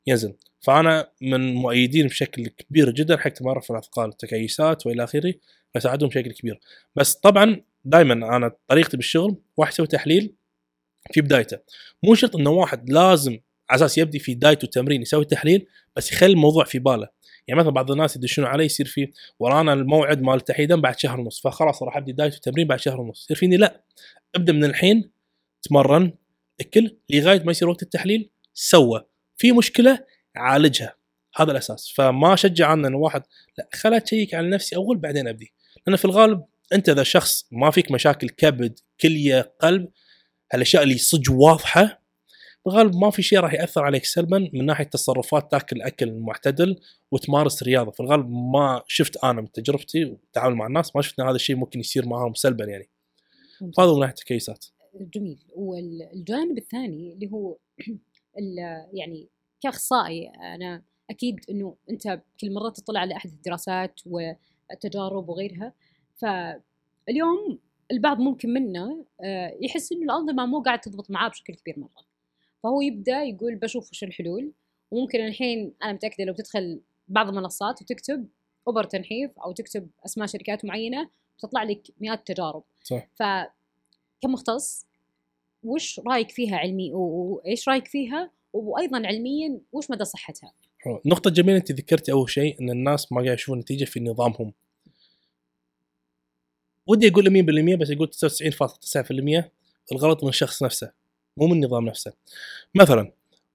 ينزل. فأنا من مؤيدين بشكل كبير جدا حق رفع الأثقال التكيسات وإلى آخره يساعدهم بشكل كبير. بس طبعا دائما أنا طريقتي بالشغل واحد يسوي تحليل في بدايته. مو شرط إنه واحد لازم على أساس يبدي في دايت وتمرين يسوي تحليل بس يخلي الموضوع في باله. يعني مثلا بعض الناس يدشون علي يصير في ورانا الموعد مال التحليل بعد شهر ونص فخلاص راح أبدي دايت وتمرين بعد شهر ونص. يصير فيني؟ لا. أبدأ من الحين تمرن أكل لغاية ما يصير وقت التحليل سوى. في مشكلة عالجها. هذا الأساس. فما اشجع عنه انه واحد لا خلا تشيك على نفسي أول بعدين أبدي. لأن في الغالب أنت إذا شخص ما فيك مشاكل كبد كلية قلب هالاشياء اللي صج واضحة بالغالب ما في شيء راح يأثر عليك سلبا من ناحية تصرفات تاكل اكل معتدل وتمارس رياضة. في الغالب ما شفت أنا من تجربتي والتعامل مع الناس ما شفت ان هذا الشيء ممكن يصير معاهم سلبا يعني. هذا من ناحية التكيسات. جميل. والجانب الثاني اللي هو يعني كاخصائي أنا أكيد إنه أنت كل مرة تطلع على أحد الدراسات والتجارب وغيرها فاليوم البعض ممكن منا آه، يحس إنه الأنظمة مو قاعد تضبط معاه بشكل كبير مرة. فهو يبدأ يقول بشوف وش الحلول وممكن الحين أنا متأكدة لو تدخل بعض المنصات وتكتب أوبر تنحيف أو تكتب أسماء شركات معينة بتطلع لك مئات تجارب صح ف كمختص وش رأيك فيها علمي وإيش رأيك فيها وأيضا علميا وش مدى صحتها؟ حلو. نقطة جميلة أنت ذكرتي أول شيء أن الناس ما قاعد يشوفون نتيجة في نظامهم. ودي أقول 100% بس أقول 99.9% الغلط من الشخص نفسه مو من النظام نفسه. مثلا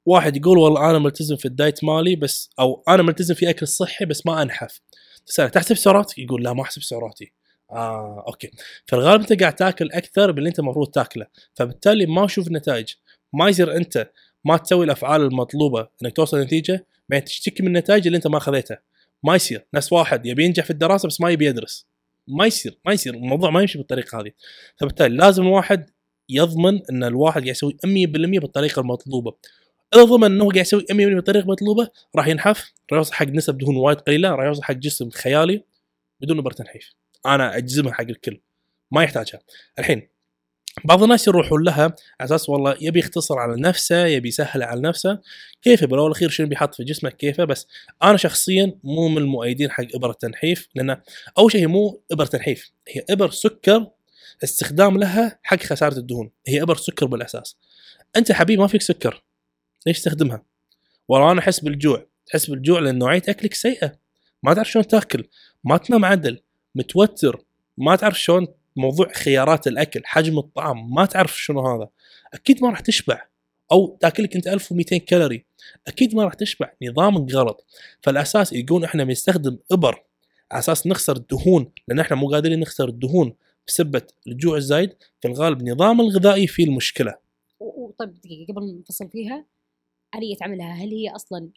واحد يقول والله أنا ملتزم في ال diet مالي بس أو أنا ملتزم في أكل صحي بس ما أنحف. تسأله تحسب سعراتك؟ يقول لا ما أحسب سعراتي. آه أوكي. في الغالب أنت قاعد تاكل أكثر من اللي أنت المفروض تاكله، فبالتالي ما أشوف نتائج. ما يصير أنت ما تسوي الأفعال المطلوبة إنك توصل نتيجه بعدين تشتكي من النتائج اللي أنت ما خذيتها ما يصير نفس واحد يبي ينجح في الدراسة بس ما يبي يدرس ما يصير ما يصير الموضوع ما يمشي بالطريقة هذه فبالتالي لازم الواحد يضمن إن الواحد قاعد يسوي 100% بالطريقة المطلوبة. إذا ضمن إنه قاعد يسوي 100% بالطريقة المطلوبة راح ينحف راح يوصل حق نسب دهون وايد قليلة راح يوصل حق جسم خيالي بدون ابره تنحيف. أنا أجزمها حق الكل. ما يحتاجها. الحين بعض الناس يروحون لها على أساس والله يبي يختصر على نفسه يبي يسهل على نفسه. كيفه؟ بالأول والاخير شنو بيحط في جسمك كيفه؟ بس أنا شخصيا مو من المؤيدين حق إبرة التنحيف لأن أول شيء مو إبرة تنحيف هي إبر سكر استخدام لها حق خسارة الدهون. هي إبر سكر بالأساس. أنت حبيبي ما فيك سكر. ليش تستخدمها؟ والله أنا أحس بالجوع. تحس بالجوع لأن نوعية أكلك سيئة. ما تعرف شلون تأكل. ما تنام عدل. متوتر. ما تعرف شلون موضوع خيارات الأكل حجم الطعام. ما تعرف شنو هذا. أكيد ما راح تشبع. أو تأكلك أنت 1200 كالوري. أكيد ما راح تشبع. نظامك غلط. فالأساس يقول إحنا بنستخدم إبر على أساس نخسر الدهون. لأن إحنا مو قادرين نخسر الدهون. بسبة الجوع الزايد في الغالب النظام الغذائي فيه المشكلة. وطيب دقيقة قبل ما نفصل فيها آلية عملها هل هي أصلا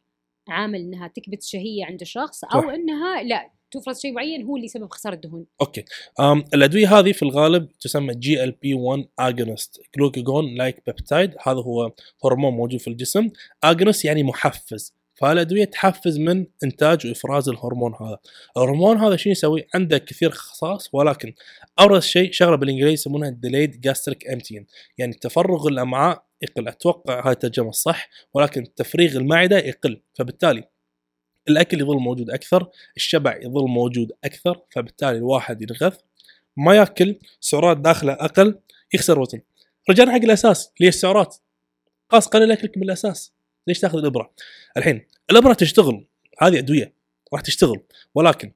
عامل إنها تكبت الشهيه عند الشخص أو صح. إنها لا تفرز شيء معين هو اللي يسبب خسارة الدهون أوكي. أما الأدوية هذه في الغالب تسمى GLP 1 agonist glucagon like peptide هذا هو هرمون موجود في الجسم. agonist يعني محفز. فالادويه تحفز من إنتاج وإفراز الهرمون هذا؟ الهرمون هذا شنو يسوي؟ عنده كثير خصائص ولكن أبرز شيء شغلة بالإنجليزي يسمونها delayed gastric emptying يعني تفرغ الأمعاء يقل. أتوقع هاي الترجمة الصح ولكن تفريغ المعدة يقل. فبالتالي الأكل يظل موجود أكثر الشبع يظل موجود أكثر فبالتالي الواحد ينغث ما يأكل سعرات داخله أقل يخسر وزن. رجعنا حق الأساس اللي هي السعرات. قاس قلل أكلك من الاساس ليش تاخذ الإبرة؟ الحين الإبرة تشتغل هذه أدوية راح تشتغل ولكن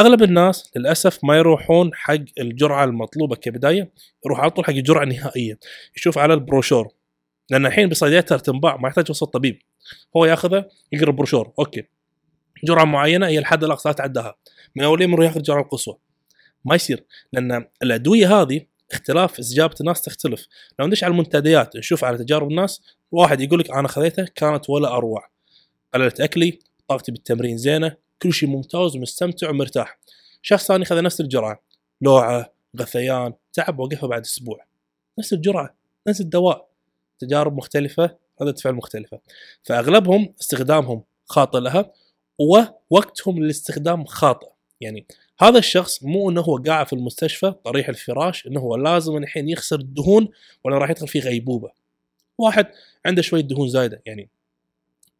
أغلب الناس للأسف ما يروحون حق الجرعة المطلوبة كبداية يروح على طول حق الجرعة النهائية يشوف على البروشور. لأن الحين بالصيدليات ترى تنباع ما يحتاج يوصل طبيب. هو ياخذه يقرأ البروشور أوكي. جرعة معينة هي الحد الأقصى لا تعداها. من يوم يروح ياخذ الجرعه القصوى ما يصير لأن الأدوية هذه اختلاف استجابه الناس تختلف. لو ندش على المنتديات نشوف على تجارب الناس واحد يقول لك أنا خذيته كانت ولا أروع. قللت أكلي طاقتي بالتمرين زينة كل شيء ممتاز ومستمتع ومرتاح. شخص ثاني خذ نفس الجرعة لوعة غثيان تعب وقفها بعد أسبوع. نفس الجرعة نفس الدواء. تجارب مختلفة ردة فعل مختلفة. فأغلبهم استخدامهم خاطئ لها ووقتهم للاستخدام خاطئ. يعني هذا الشخص مو إنه هو قاعد في المستشفى طريح الفراش إنه هو لازم الحين يخسر الدهون ولا راح يدخل في غيبوبة. واحد عنده شوية دهون زايدة يعني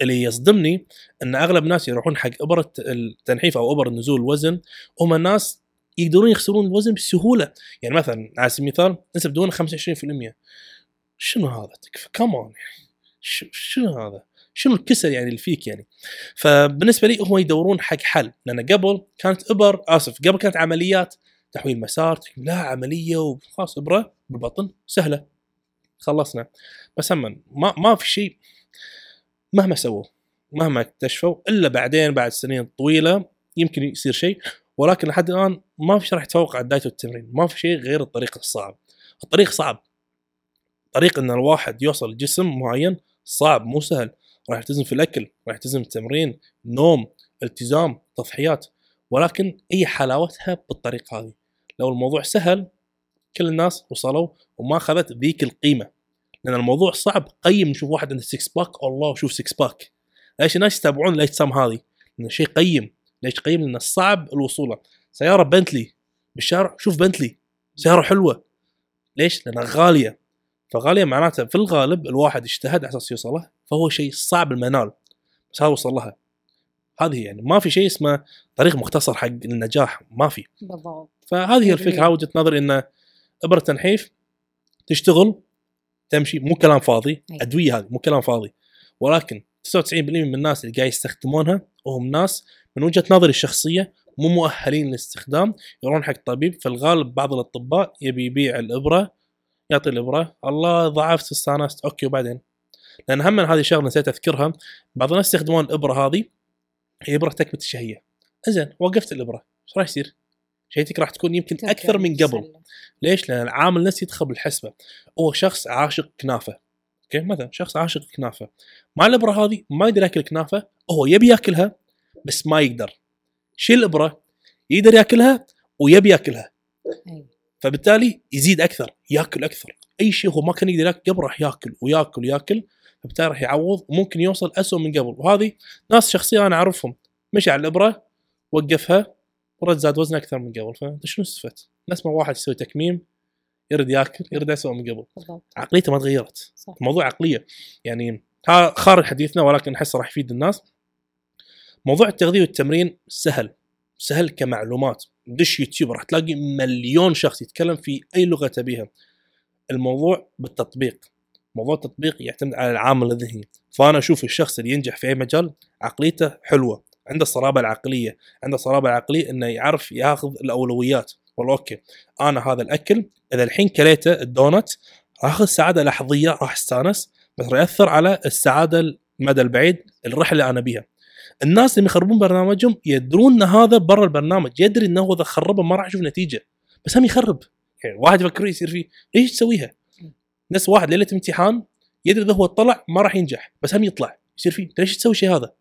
اللي يصدمني إن أغلب الناس يروحون حق أبرة التنحيف أو ابر نزول الوزن هم الناس يقدرون يخسرون الوزن بسهولة. يعني مثلا على سبيل المثال نسب دهون 25% شنو هذا؟ تكفى كمان شنو هذا؟ شنو الكسل يعني اللي فيك يعني. فبالنسبة لي هم يدورون حق حل لأن قبل كانت ابر آسف قبل كانت عمليات تحويل مسار لا عملية وخلاص ابره بالبطن سهلة خلصنا. بس هم ما ما في شيء مهما سووا مهما اكتشفوا إلا بعدين بعد سنين طويلة يمكن يصير شيء. ولكن لحد الآن ما في شيء راح يتفوق على الدايت والتمرين ما في شيء غير الطريق الصعب. الطريق صعب. طريق إن الواحد يوصل لجسم معين صعب مو سهل. راح يلتزم في الأكل راح يلتزم التمرين نوم التزام تضحيات. ولكن هي حلاوتها بالطريقة هذه. لو الموضوع سهل كل الناس وصلوا وما أخذت ذيك القيمة. لأن الموضوع صعب. قيم. نشوف واحد عنده 6 pack الله شوف 6 pack ليش الناس يتابعون الاجسام هذه؟ لأن شيء قيم. ليش قيم؟ لأن صعب الوصول. له سيارة بنتلي بالشارع شوف بنتلي سيارة حلوة. ليش؟ لأنها غالية. فغاليه معناته في الغالب الواحد اجتهد على أساس يوصل له فهو شيء صعب المنال. بس هذا وصل لها. هذه يعني ما في شيء اسمه طريق مختصر حق النجاح ما في. بالضبط. فهذه هي. الفكرة. وجهة نظري انه إبرة تنحيف تشتغل تمشي مو كلام فاضي أي. أدوية هذه مو كلام فاضي. ولكن 99% من الناس اللي قاعد يستخدمونها وهم ناس من وجهة نظري الشخصية مو مؤهلين للاستخدام يروحون حق طبيب. في الغالب بعض الأطباء يبي يبيع الإبرة يعطي الابره الله ضعفت استانست أوكي وبعدين؟ لأن هم هذه الشغلة نسيت أذكرها. بعض الناس يستخدمون الإبرة هذه هي إبرة تكبت الشهية. زين وقفت الإبرة. إيش راح يصير؟ شهيتك راح تكون يمكن أكثر من قبل. ليش؟ لأن العامل النفسي يدخل بالحسبة. هو شخص عاشق كنافة. أوكي؟ مثلا شخص عاشق كنافة. مع الإبرة هذه ما يقدر يأكل كنافة. هو يبي يأكلها بس ما يقدر. شيل الإبرة يقدر يأكلها ويبي يأكلها. أي. فبالتالي يزيد أكثر يأكل أكثر. أي شيء هو ما كان يقدر يأكل قبل راح يأكل ويأكل ويأكل فبالتالي راح يعوض وممكن يوصل أسوأ من قبل. وهذه ناس شخصيا أنا أعرفهم مشي على الإبرة وقفها ورد زاد وزنه أكثر من قبل. فأنت شنو استفدت؟ نفس ما واحد يسوي تكميم يرد يأكل يرد اسوء من قبل. بالضبط. عقليته ما تغيرت. صح. موضوع عقلية. يعني ها خارج حديثنا ولكن احسه راح يفيد الناس. موضوع التغذية والتمرين سهل. سهل كمعلومات. دش يوتيوب راح تلاقي مليون شخص يتكلم في أي لغة تبيها. الموضوع بالتطبيق. موضوع التطبيق يعتمد على العامل الذهني. فأنا أشوف الشخص اللي ينجح في أي مجال عقليته حلوة. عنده الصلابة العقلية. عنده الصلابه العقليه إنه يعرف ياخذ الأولويات. والله أوكي. أنا هذا الأكل إذا الحين كليته الدونت أخذ سعادة لحظية راح أستأنس بس راح يأثر على السعادة المدى البعيد الرحلة اللي أنا بيها. الناس اللي يخربون برنامجهم يدرون إن هذا برا البرنامج يدري إنه اذا خربه ما راح يشوف نتيجة. بس هم يخرب. يعني واحد يفكر يصير فيه ليش تسويها؟ نفس واحد ليلة امتحان يدري إذا هو طلع ما راح ينجح بس هم يطلع يصير فيه. ليش تسوي الشيء هذا؟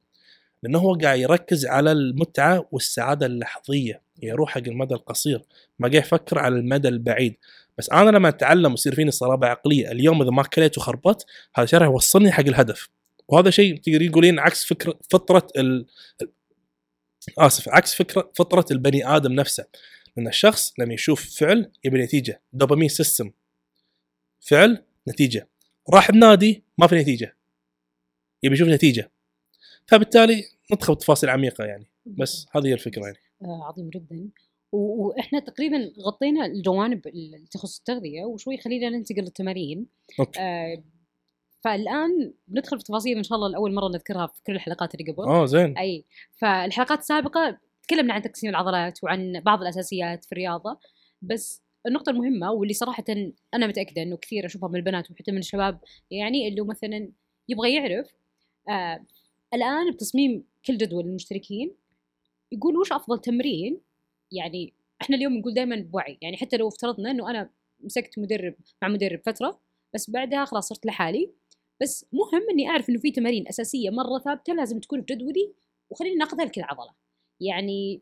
لأنه هو قاعد يركز على المتعة والسعادة اللحظية. يروح حق المدى القصير. ما قاعد يفكر على المدى البعيد. بس أنا لما أتعلم ويصير فيني صلابة عقلية اليوم إذا ما كليت وخربت هذا شيء راح يوصلني حق الهدف. وهذا شيء تقدرين تقولين عكس فكره فطرة ال... آسف عكس فكره فطرة البني آدم نفسه. لأن الشخص لما يشوف فعل يبي نتيجة. dopamine system فعل نتيجة. راح بنادي ما في نتيجة. يبي يشوف نتيجة. فبالتالي ندخل بتفاصيل عميقة يعني. بس هذه هي الفكرة يعني. آه عظيم جدا. وإحنا تقريبا غطينا الجوانب اللي تخص التغذية وشوي خلينا ننتقل للتمارين. أوكي. آه فالآن بندخل في تفاصيل إن شاء الله لأول مرة نذكرها في كل الحلقات اللي قبل. آه زين. أي فالحلقات السابقة تكلمنا عن تقسيم العضلات وعن بعض الأساسيات في الرياضة بس النقطة المهمة واللي صراحة أنا متأكدة إنه كثير أشوفها من البنات وحتى من الشباب يعني اللي مثلا يبغى يعرف آه الآن بتصميم كل جدول المشتركين يقول وش أفضل تمرين؟ يعني إحنا اليوم نقول دائما بوعي يعني حتى لو افترضنا إنه أنا مسكت مدرب مع مدرب فترة بس بعدها خلاص صرت لحالي بس مهم إني أعرف إنه في تمارين أساسية مرة ثابتة لازم تكون في جدولي وخلينا ناخذها لكل عضلة. يعني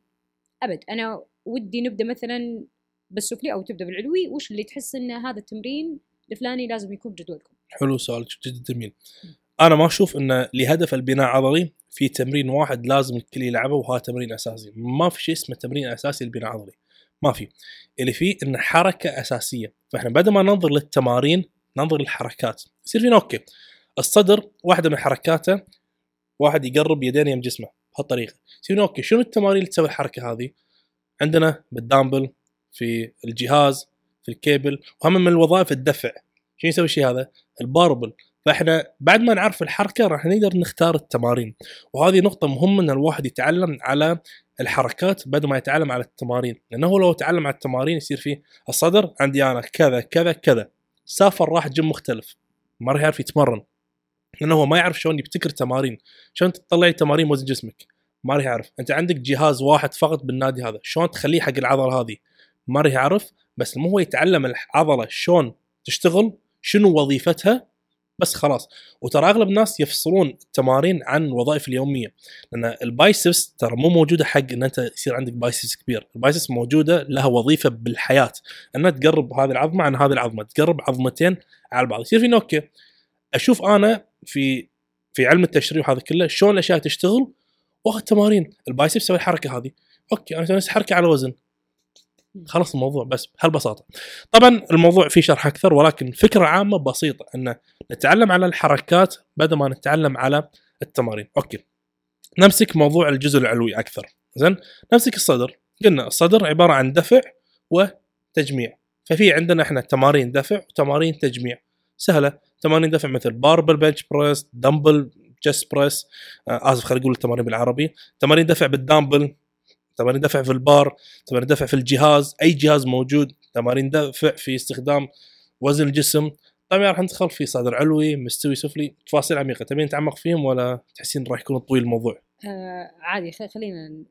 أبد أنا ودي نبدأ مثلا بالسفلي أو تبدأ بالعلوي وش اللي تحس إن هذا التمرين الفلاني لازم يكون بجدولكم؟ حلو سؤال جدا جميل. أنا ما أشوف انه لهدف البناء العضلي في تمرين واحد لازم الكل يلعبه وهذا تمرين أساسي. ما في شيء اسمه تمرين أساسي للبناء العضلي ما في. اللي فيه انه حركة أساسية. فإحنا بدل ما ننظر للتمارين ننظر للحركات. يصير فينا okay. الصدر واحدة من حركاته واحد يقرب يدين يم جسمه بهالطريقة. يصير okay. شنو التمارين اللي تسوي الحركة هذه؟ عندنا بالدامبل في الجهاز في الكيبل وهم من الوظائف الدفع. شو يسوي الشيء هذا؟ ال barbell. فإحنا بعد ما نعرف الحركة راح نقدر نختار التمارين. وهذه نقطة مهمة إن الواحد يتعلم على الحركات بدل ما يتعلم على التمارين. لأنه هو لو تعلم على التمارين يصير فيه الصدر عندي أنا كذا كذا كذا. سافر راح جيم مختلف. ما راح يعرف يتمرن. لأنه هو ما يعرف شلون يبتكر تمارين. شلون تطلعي تمارين وزن جسمك؟ ما راح يعرف. أنت عندك جهاز واحد فقط بالنادي هذا. شلون تخليه حق العضلة هذه؟ ما راح يعرف. بس مو هو يتعلم العضلة شلون تشتغل شنو وظيفتها بس خلاص. وترى أغلب الناس يفصلون التمارين عن الوظائف اليومية. لأن ال biceps ترى مو موجودة حق إن أنت يصير عندك biceps كبير. ال biceps موجودة لها وظيفة بالحياة. إنها تقرب هذه العظمة عن هذه العظمة. تقرب عظمتين على بعض. يصير فينا okay أشوف أنا في في علم التشريح هذا كله شلون الأشياء تشتغل وأخذ تمارين. ال biceps سوي الحركه هذه. okay أنا أسوي حركة على وزن. خلص الموضوع بس بهالبساطه طبعا الموضوع فيه شرح أكثر ولكن فكرة عامة بسيطة. إن نتعلم على الحركات بدل ما نتعلم على التمارين. okay. نمسك موضوع الجزء العلوي أكثر. زين؟ نمسك الصدر. قلنا الصدر عبارة عن دفع وتجميع. ففي عندنا إحنا تمارين دفع وتمارين تجميع. سهلة. تمارين دفع مثل barbell bench press dumbbell chest press آسف خليني أقول التمارين بالعربي. تمارين دفع بالدامبل تمارين دفع في البار تمارين دفع في الجهاز. أي جهاز موجود تمارين دفع في استخدام وزن الجسم طبعا راح ندخل في صدر علوي مستوي سفلي. تفاصيل عميقة تبين نتعمق فيهم ولا تحسين راح يكون طويل الموضوع؟ آه عادي خلينا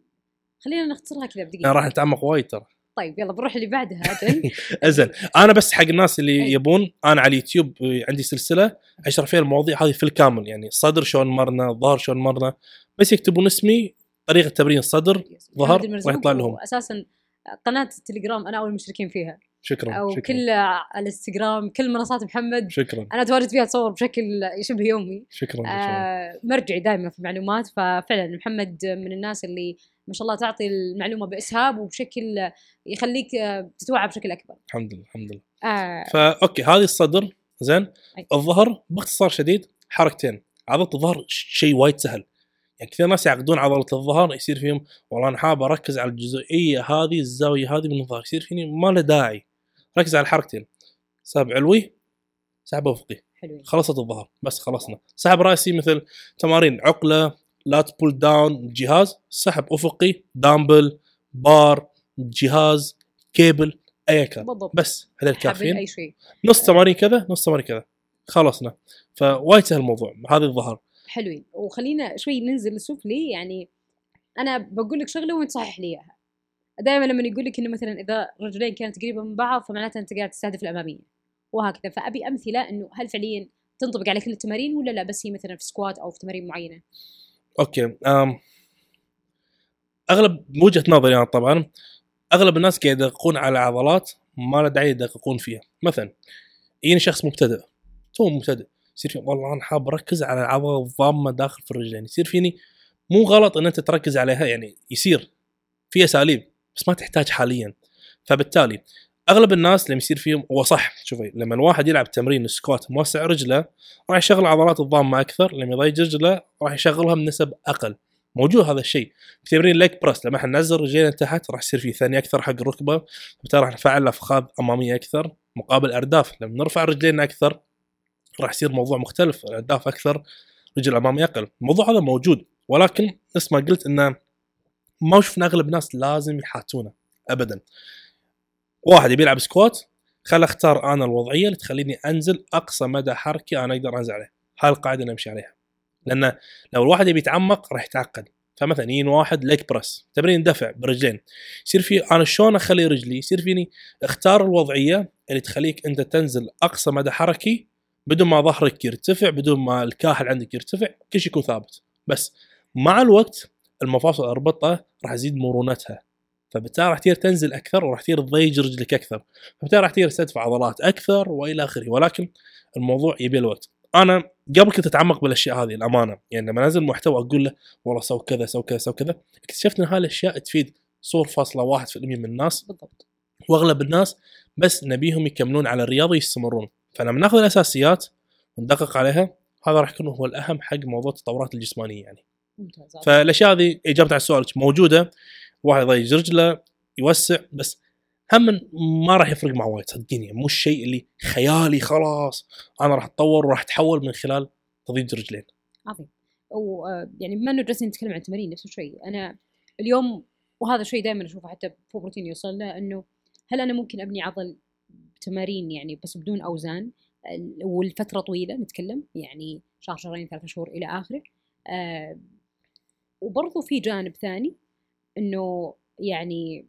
خلينا نختصرها كذا أنا بدقيقة. راح نتعمق وايد ترى. طيب يلا بنروح اللي بعدها أجل أزين. أنا بس حق الناس اللي أي. يبون أنا على اليوتيوب عندي سلسلة اشرح فيها المواضيع هذه في الكامل. يعني صدر شلون مرنا الظهر شلون مرنا. بس يكتبون اسمي طريقة تمرين الصدر ظهر المرزوق ويطلع لهم. أساسا قناة التليجرام أنا اول المشتركين فيها. شكرا أو شكرا. كل الإنستغرام كل منصات محمد. شكرا. أنا أتواجد فيها أتصور بشكل شبه يومي. شكرا آه مرجعي دائما في المعلومات. ففعلا محمد من الناس اللي ما شاء الله تعطي المعلومة بإسهاب وبشكل يخليك آه، تتوعى بشكل أكبر. الحمد لله الحمد لله. آه. فا أوكي هذه الصدر زين. الظهر باختصار شديد حركتين. عضلة الظهر شيء وايد سهل. يعني كثير ناس يعقدون عضلة الظهر يصير فيهم والله أنا حاب أركز على الجزئية هذه الزاوية هذه من الظهر يصير فيني ما له داعي. ركز على الحركتين سحب علوي سحب افقي خلصت الظهر بس خلصنا. سحب راسي مثل تمارين عقلة lat pulldown جهاز. سحب أفقي dumbbell bar جهاز كيبل ايا كان بالضبط. بس هذول حابين كافيين. أي شيء. نص تمارين كذا نص تمارين كذا. خلصنا. فوايد سهل الموضوع هذا الظهر حلوين. وخلينا شوي ننزل السفلي يعني أنا بقول لك شغلة وأنت صحح لي اياها دائما لما يقول لك إنه مثلا إذا رجلين كانت قريبة من بعض فمعناته أنت قاعد تستهدف الأمامية وهكذا. فأبي أمثلة إنه هل فعليا تنطبق على كل التمارين ولا لا؟ بس هي مثلا في squat أو في تمارين معينة. okay. أم أغلب وجهة نظري أنا طبعا أغلب الناس قاعد يدققون على عضلات ما له داعي يدققون فيها. مثلا يجيني شخص مبتدئ تو مبتدئ يصير في والله أنا حاب أركز على العضلة الضامة داخل في الرجلين. يصير فيني مو غلط إن أنت تركز عليها يعني يصير في اساليب بس ما تحتاج حاليا. فبالتالي أغلب الناس لما يصير فيهم هو صح شوفي لما الواحد يلعب تمرين squat موسع رجله راح يشغل عضلات الضامه أكثر لما يضيق رجله راح يشغلها بنسب أقل. موجود هذا الشيء. في تمرين leg press لما إحنا ننزل رجلينا تحت راح يصير في ثاني أكثر حق الركبة بالتالي راح نفعل أفخاذ أمامية أكثر مقابل أرداف. لما نرفع رجلينا أكثر راح يصير موضوع مختلف الأرداف أكثر رجل أمامي أقل. الموضوع هذا موجود ولكن نفس ما قلت إنه ما شفنا أغلب الناس لازم يحاتونه ابدا. واحد يبي يلعب squat خل أختار أنا الوضعية اللي تخليني أنزل أقصى مدى حركي أنا أقدر أنزل عليه. هاي القاعدة اللي نمشي عليها. لأن لو الواحد يبي يتعمق راح يتعقد. فمثلا يجيني واحد leg press تمرين دفع برجلين يصير في أنا شلون أخلي رجلي؟ يصير فيني أختار الوضعية اللي تخليك أنت تنزل أقصى مدى حركي بدون ما ظهرك يرتفع بدون ما الكاحل عندك يرتفع كل شيء يكون ثابت. بس مع الوقت المفاصل الاربطه راح تزيد مرونتها. فبالتالي راح تصير تنزل أكثر وراح تصير تضيج رجلك أكثر. فبالتالي راح تصير تستدفع عضلات أكثر وإلى آخره. ولكن الموضوع يبي الوقت. أنا قبل كنت أتعمق بالأشياء هذه الأمانة. يعني لما أنزل محتوى أقول له والله سوي كذا سوي كذا سوي كذا اكتشفت إن هاي الأشياء تفيد صور فاصلة واحد في المية من الناس بالضبط. وأغلب الناس بس نبيهم يكملون على الرياضه يستمرون فلما نأخذ الأساسيات وندقق عليها هذا راح يكون هو الأهم حق موضوع التطورات الجسمانية يعني. ممتاز فالأشياء هذه إجابة على السؤال موجودة واحد يضيج رجله يوسع بس هم ما راح يفرق مع وايد صدقيني. مو الشيء اللي خيالي خلاص أنا راح أتطور وراح أتحول من خلال تضيج رجلين عظيم. ويعني بما إنه جالسين نتكلم عن التمارين نفس الشيء أنا اليوم وهذا الشيء دائما أشوفه حتى في بروتين يوصل له إنه هل أنا ممكن أبني عضل بتمارين يعني بس بدون أوزان؟ ال- والفترة طويلة نتكلم يعني شهر شهرين ثلاثة شهور إلى آخره. آه وبرضو في جانب ثاني إنه يعني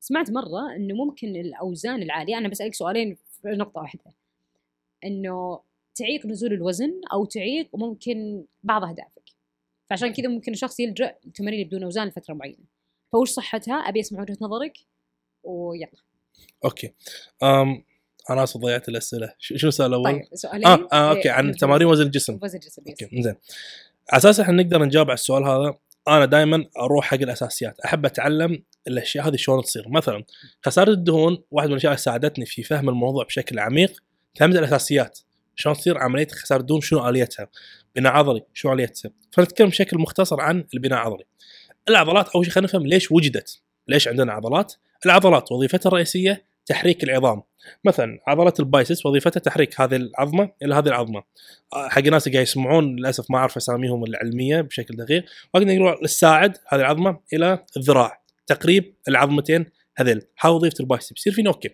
سمعت مرة إنه ممكن الأوزان العالية أنا بسألك سؤالين في نقطة واحدة إنه تعيق نزول الوزن أو تعيق ممكن بعض أهدافك. فعشان كذا ممكن الشخص يلجأ للتمارين بدون أوزان لفترة معينة. فوش صحتها؟ أبي أسمع وجهة نظرك ويلا. okay. أم أنا ضيعت الأسئلة. شو السؤال الأول؟ طيب سؤالين. آه, آه okay إيه، عن نبدأ. تمارين وزن الجسم. وزن الجسم. أوكي زين أساس إحنا نقدر نجاوب على السؤال هذا أنا دائما أروح حق الأساسيات. أحب أتعلم الأشياء هذه شلون تصير. مثلا خسارة الدهون واحد من الأشياء اللي ساعدتني في فهم الموضوع بشكل عميق فهمت الأساسيات. شلون تصير عملية خسارة الدهون؟ شنو آليتها؟ بناء عضلي شو آليته فنتكلم بشكل مختصر عن البناء العضلي العضلات أول شيء خلينا نفهم ليش وجدت. ليش عندنا عضلات؟ العضلات وظيفتها الرئيسية تحريك العظام. مثلا عضله ال biceps وظيفتها تحريك هذه العظمة إلى هذه العظمة. آه، حق الناس اللي قاعد يسمعون للأسف ما أعرف أساميهم العلمية بشكل دقيق ولكن يقولون الساعد هذه العظمة إلى الذراع تقريب العظمتين هذيل. هذا وظيفة ال biceps يصير فينا okay.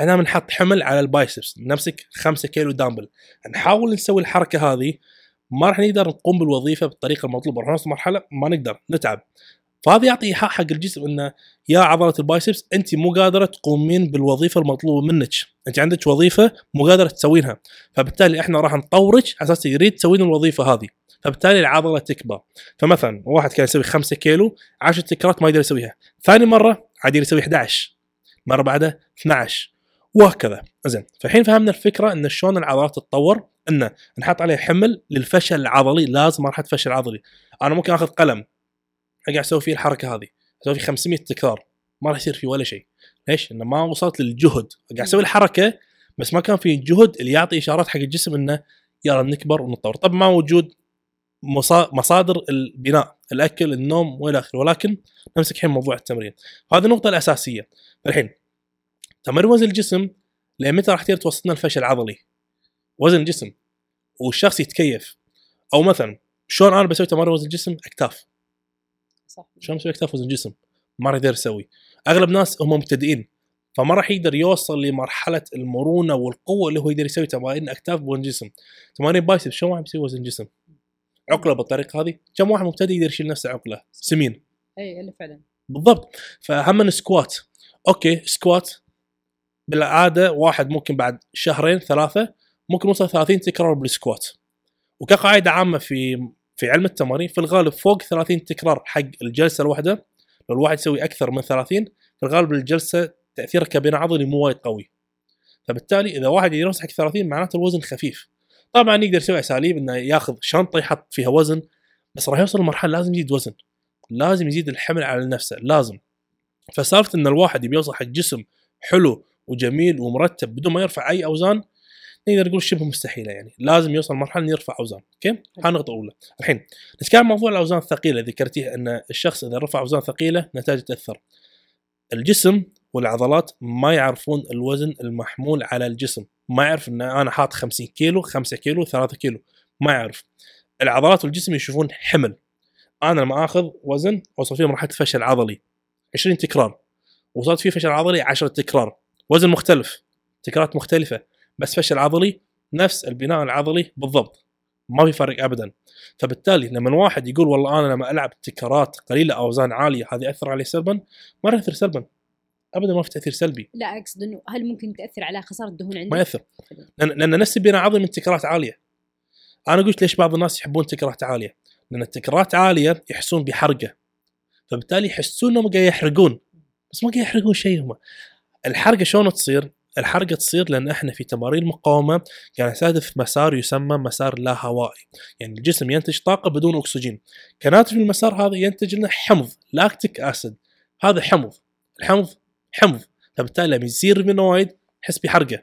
أنا بنحط حمل على ال biceps نمسك 5 كيلو دامبل. نحاول نسوي الحركة هذه. ما راح نقدر نقوم بالوظيفة بالطريقة المطلوبة. راح نوصل مرحله ما نقدر. نتعب. فهذا يعطي إيحاء حق الجسم إنه يا عضلة البايسبس انت مو قادرة تقومين بالوظيفة المطلوبة منك. انت عندك وظيفة مو قادرة تسوينها. فبالتالي إحنا راح نطورك على أساس يريد تسوين الوظيفة هذه. فبالتالي العضلة تكبر. فمثلا واحد كان يسوي 5 كيلو 10 تكرات ما يقدر يسويها. ثاني مرة عاد يسوي 11 مرة بعدها 12 وهكذا. زين. فالحين فهمنا الفكرة إن شلون العضلات تتطور انه نحط عليه حمل للفشل العضلي. لازم مرحله فشل عضلي. أنا ممكن آخذ قلم. قاعد أسوي فيه الحركة هذه. أسوي فيه 500 تكرار. ما راح يصير فيه ولا شيء. ليش؟ انه ما وصلت للجهد. قاعد أسوي الحركة بس ما كان في جهد اللي يعطي إشارات حق الجسم إنه يلا نكبر ونتطور. طب ما موجود مصادر البناء الأكل النوم وإلى آخره. ولكن نمسك الحين موضوع التمرين. هذه النقطة الأساسية. الحين تمرين وزن الجسم لمتى راح تصير توصلنا الفشل العضلي وزن الجسم. والشخص يتكيف. أو مثلا شلون أنا بسوي تمارين وزن الجسم؟ أكتاف. صح. شلون بسوي اكتاف وزن جسم ما راح يقدر يسوي. أغلب الناس هم مبتدئين فما راح يقدر يوصل لمرحلة المرونة والقوة اللي هو يقدر يسوي تمارين أكتاف بوزن جسم. تمارين بايسب شلون واحد يسوي وزن جسم؟ عقلة بالطريقة هذه. كم واحد مبتدئ يقدر يشيل نفسه عقلة؟ سمين إي اللي فعلا. بالضبط. فهم squat. okay squat بالعادة واحد ممكن بعد شهرين ثلاثة ممكن يوصل 30 تكرار بال squat. وكقاعدة عامة في في علم التمارين في الغالب فوق 30 تكرار حق الجلسة الواحدة. لو الواحد يسوي أكثر من 30 في الغالب الجلسة تأثيرها كبناء عضلي مو وايد قوي. فبالتالي إذا واحد يوصل حق 30 معناته الوزن خفيف. طبعا يقدر يسوي أساليب إنه ياخذ شنطة يحط فيها وزن بس راح يوصل لمرحلة لازم يزيد وزن. لازم يزيد الحمل على نفسه لازم. فسالفه إن الواحد يبي يوصل حق جسم حلو وجميل ومرتب بدون ما يرفع أي أوزان نقدر نقول شبه مستحيلة يعني. لازم يوصل مرحله إنه يرفع أوزان أوكي؟ هاي النقطة الأولى. الحين نتكلم عن موضوع الأوزان الثقيلة. ذكرتيه إن الشخص إذا رفع أوزان ثقيلة نتائج تأثر. الجسم والعضلات ما يعرفون الوزن المحمول على الجسم. ما يعرف إن أنا حاط 50 كيلو 5 كيلو 3 كيلو. ما يعرف. العضلات والجسم يشوفون حمل. أنا لما آخذ وزن اوصل فيه مرحلة فشل عضلي. 20 تكرار. وصلت فيه فشل عضلي 10 تكرار. وزن مختلف. تكرارات مختلفة. بس فشل عضلي نفس البناء العضلي بالضبط. ما في فرق ابدا. فبالتالي لما واحد يقول والله أنا لما ألعب تكرات قليلة اوزان عالية هذه أثر علي سلبا؟ ما راح يأثر سلبا. ابدا ما في تأثير سلبي. لا أقصد إنه هل ممكن تأثر على خسارة الدهون عندك؟ ما يأثر. لأن, نفس البناء العضلي من تكرات عالية. أنا قلت ليش بعض الناس يحبون تكرات عالية؟ لأن التكرات عالية يحسون بحرقة. فبالتالي يحسون إنهم قاعد يحرقون. بس ما قاعد يحرقون شيء هم. الحرقة شلون تصير؟ الحرقه تصير لأن إحنا في تمارين المقاومه قاعد نستهدف مسار يسمى مسار لا هوائي، يعني الجسم ينتج طاقة بدون أكسجين، كناتج من المسار هذا ينتج لنا حمض لاكتيك أسيد، هذا حمض، الحمض حمض، فبالتالي لما يصير من وايد يحس بحرقة،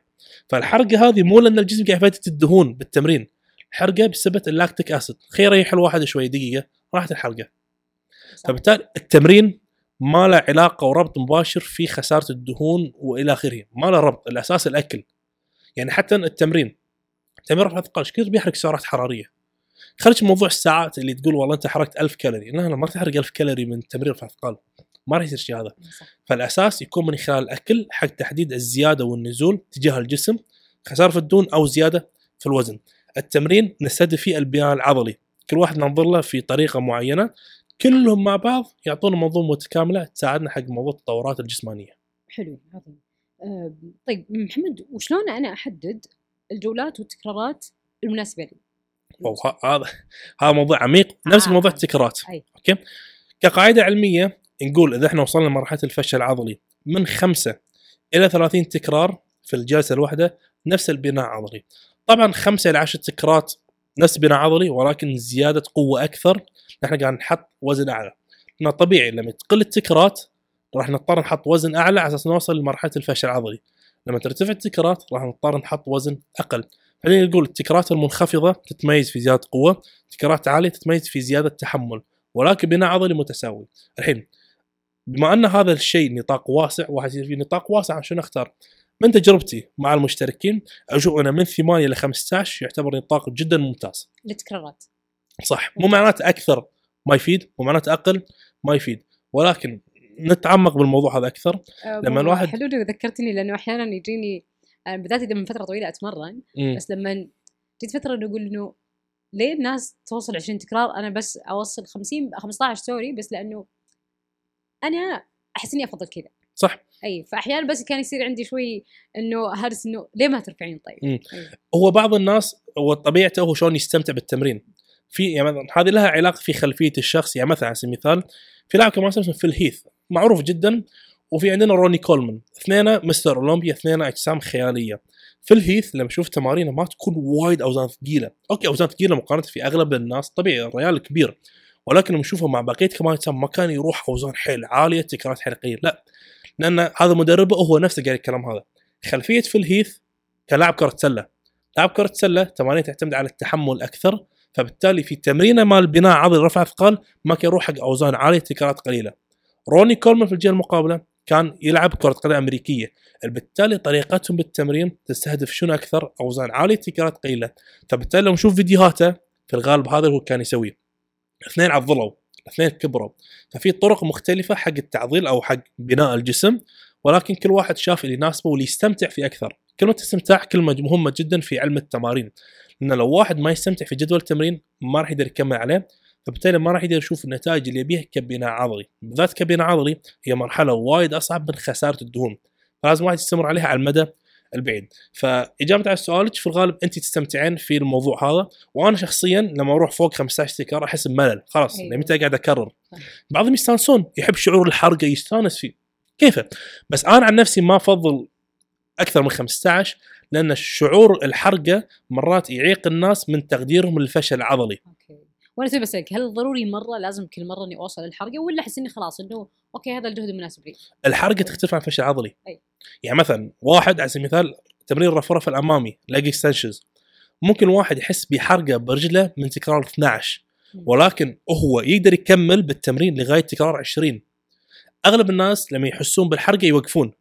فالحرقة هذه مو لأن الجسم قاعد يفتت الدهون بالتمرين، حرقه بسبب اللاكتيك أسيد، خير يريح الواحد شوي دقيقة راحت الحرقة. فبالتالي التمرين ما له علاقة وربط مباشر في خسارة الدهون وإلى آخره. ما له ربط الأساس الأكل. يعني حتى التمرين. تمرين رفع اثقال كثر بيحرق سعرات حرارية. خرج موضوع الساعات اللي تقول والله أنت حرقت 1000 كالوري. لا لا ما تحرق 1000 كالوري من تمرين رفع اثقال ما راح يصير شيء هذا. فالأساس يكون من خلال الأكل حق تحديد الزيادة والنزول تجاه الجسم خسارة في الدهون أو زيادة في الوزن. التمرين نستهدف فيه البناء العضلي. كل واحد ننظر له في طريقة معينة. كلهم مع بعض يعطونا منظومة متكاملة تساعدنا حق موضوع التطورات الجسمانية. حلو عظيم. أه طيب محمد وشلون أنا أحدد الجولات والتكرارات المناسبة لي؟ هذا هذا موضوع عميق نفس آه. موضوع التكرارات أي. أوكي كقاعدة علمية نقول إذا إحنا وصلنا لمرحلة الفشل العضلي من خمسة إلى 30 تكرار في الجلسة الواحدة نفس البناء العضلي طبعا خمسة إلى 10 تكرارات نفس بناء عضلي ولكن زيادة قوة أكثر نحن قاعد نحط وزن أعلى. لأنه طبيعي لما تقل التكرات راح نضطر نحط وزن أعلى على أساس نوصل لمرحلة الفشل العضلي. لما ترتفع التكرات راح نضطر نحط وزن أقل. خلينا نقول التكرارات المنخفضة تتميز في زيادة قوة تكرارات عالية تتميز في زيادة تحمل ولكن بناء عضلي متساوي. الحين بما أن هذا الشيء نطاق واسع واحد يصير في نطاق واسع عشان أختار؟ من تجربتي مع المشتركين أشوف أنا من 8 إلى 15 يعتبر نطاق جدا ممتاز. التكرارات صح. مو معناته أكثر. ما يفيد مو معناته أقل ما يفيد. ولكن نتعمق بالموضوع هذا أكثر. لما الواحد- حلو ذكرتني لأنه أحيانا يجيني أنا بالذات اذا من فترة طويلة أتمرن مم. بس لما جيت فترة نقول إنه ليه الناس توصل 20 تكرار؟ أنا بس أوصل 50 15 سوري بس لأنه أنا أحس إني أفضل كذا. صح. أي فاحيانا بس كان يصير عندي شوي إنه هرس إنه ليه ما ترفعين طيب؟ أي. هو بعض الناس هو طبيعته هو شلون يستمتع بالتمرين. في يعني مثلا هذه لها علاقة في خلفية الشخص يعني مثلا على سبيل المثال في لاعب كمال اسمه فيل هيث معروف جدا وفي عندنا روني كولمان اثنين مستر أولمبيا اثنين أجسام خيالية. فيل هيث لما أشوف تمارينه ما تكون وايد أوزان ثقيلة. okay أوزان ثقيلة مقارنة في أغلب الناس طبيعي الريال كبير ولكن لما اشوفه مع بقية كمال أجسام ما كان يروح أوزان حيل عالية تكرارات حيل قليلة. لأن هذا مدربه هو نفسه قال الكلام هذا. خلفية فيل هيث كلاعب كرة سلة. لاعب كرة سلة تمارين تعتمد على التحمل أكثر فبالتالي في تمرينة مال بناء عضلي رفع أثقال ما كان يروح حق أوزان عالية تكرارات قليلة. روني كولمان في الجهة المقابلة كان يلعب كرة قدم أمريكية. بالتالي طريقتهم بالتمرين تستهدف شنو أكثر؟ أوزان عالية تكرارات قليلة. فبالتالي لو نشوف فيديوهاته في الغالب هذا هو كان يسويه. اثنين عضلوا اثنين كبروا. ففي طرق مختلفة حق التعضيل أو حق بناء الجسم ولكن كل واحد شاف اللي يناسبه واللي يستمتع فيه أكثر. كلمه استمتاع كلمه مهمة جدا في علم التمارين. لأن لو واحد ما يستمتع في جدول التمرين ما راح يقدر يكمل عليه فبالتالي ما راح يقدر يشوف النتائج اللي يبيها كبناء عضلي. بالذات كبناء عضلي هي مرحلة وايد أصعب من خسارة الدهون. فلازم واحد يستمر عليها على المدى البعيد. فإجابة على سؤالك في الغالب انت تستمتعين في الموضوع هذا. وأنا شخصيا لما أروح فوق 15 تكرار أحس بملل. خلاص أيوة. متى قاعد أكرر. بعضهم يستانسون يحب شعور الحرقة يستانس فيه. كيفه بس أنا عن نفسي ما أفضل أكثر من 15 لأن شعور الحرقة مرات يعيق الناس من تقديرهم للفشل العضلي. أوكي. وأنا تبي اسالك هل ضروري مرة لازم كل مرة إني أوصل الحرقه ولا أحس إني خلاص إنه okay هذا الجهد المناسب لي؟ الحرقة تختلف عن الفشل العضلي أي. يعني مثلا واحد على سبيل المثال تمرين الرفس الأمامي leg extensions ممكن واحد يحس بحرقة برجله من تكرار 12 مم. ولكن هو يقدر يكمل بالتمرين لغاية تكرار 20 أغلب الناس لما يحسون بالحرقة يوقفون.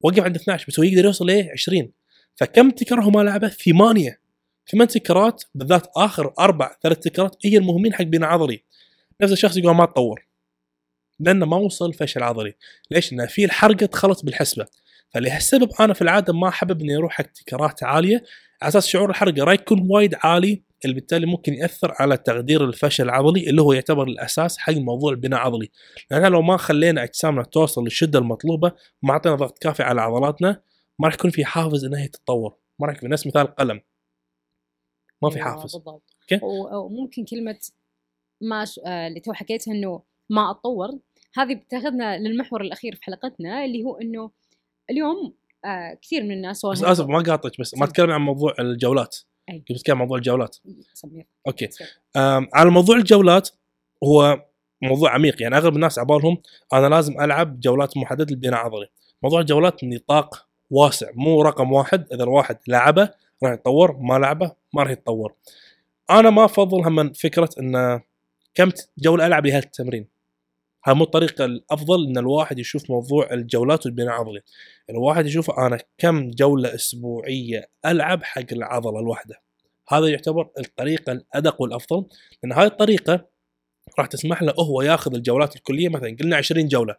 وقف عند 12 بس هو يقدر يوصل ل 20 فكم تكرار هو ما لعبه؟ ثمانيه ثمان تكرارات بالذات آخر أربع ثلاث تكرارات هي المهمين حق بناء عضلي. نفس الشخص يقول ما تطور. لأنه ما وصل فشل عضلي. ليش؟ لأن في الحرقة دخلت بالحسبة. فلهالسبب أنا في العادة ما أحب إني أروح حق تكرارات عالية. على أساس شعور الحرقة راح يكون وايد عالي اللي بالتالي ممكن يأثر على تقدير الفشل العضلي اللي هو يعتبر الأساس حق موضوع البناء العضلي لأن لو ما خلينا أجسامنا توصل للشدة المطلوبة ما أعطينا ضغط كافي على عضلاتنا ما راح يكون في حافز إنها تتطور. ما راح يكون نفس مثال قلم. ما في أيوة، حافز. بالضبط. وممكن كلمة ما ش... آه اللي تو حكيتها إنه ما أتطور. هذه بتاخذنا للمحور الأخير في حلقتنا اللي هو إنه اليوم آه كثير من الناس بس آسف ما قاطعك بس ما سم. اتكلم عن موضوع الجولات. كنت بتكلم عن موضوع الجولات؟ سمير. okay. أم، على موضوع الجولات هو موضوع عميق. يعني أغلب الناس عبالهم أنا لازم ألعب جولات محددة للبناء العضلي موضوع الجولات نطاق واسع مو رقم واحد. إذا الواحد لعبه راح يتطور ما لعبه ما راح يتطور. أنا ما أفضل هم فكرة إن كم جولة ألعب لهذا التمرين. هذا مو الطريقة الأفضل إن الواحد يشوف موضوع الجولات والبناء العضلي الواحد يشوف أنا كم جولة أسبوعية ألعب حق العضلة الواحدة. هذا يعتبر الطريقة الأدق والأفضل لأن هذه الطريقة راح تسمح له هو ياخذ الجولات الكلية. مثلا قلنا 20 جولة.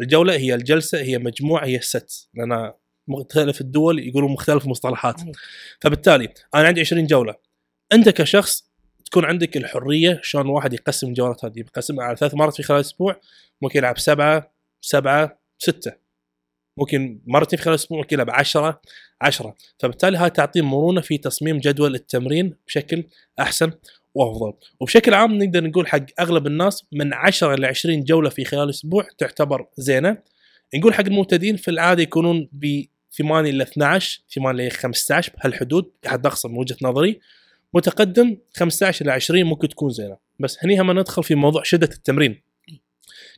الجولة هي الجلسة هي مجموعة هي الست لأن مختلف الدول يقولون مختلف المصطلحات. فبالتالي أنا عندي 20 جولة. أنت كشخص تكون عندك الحرية شلون الواحد يقسم الجولات هذه؟ يقسمها على ثلاث مرات في خلال أسبوع ممكن يلعب سبعة سبعة ستة. ممكن مرتين في خلال أسبوع ممكن يلعب 10 10 فبالتالي هاي تعطيه مرونة في تصميم جدول التمرين بشكل أحسن وأفضل. وبشكل عام نقدر نقول حق أغلب الناس من 10 ل 20 جولة في خلال أسبوع تعتبر زينة. نقول حق المبتدئين في العادة يكونون ب 8 إلى 12 8 إلى 15 بهالحدود احد اقصى من وجهة نظري. متقدم 15 إلى 20 ممكن تكون زينة. بس هني هم ندخل في موضوع شدة التمرين.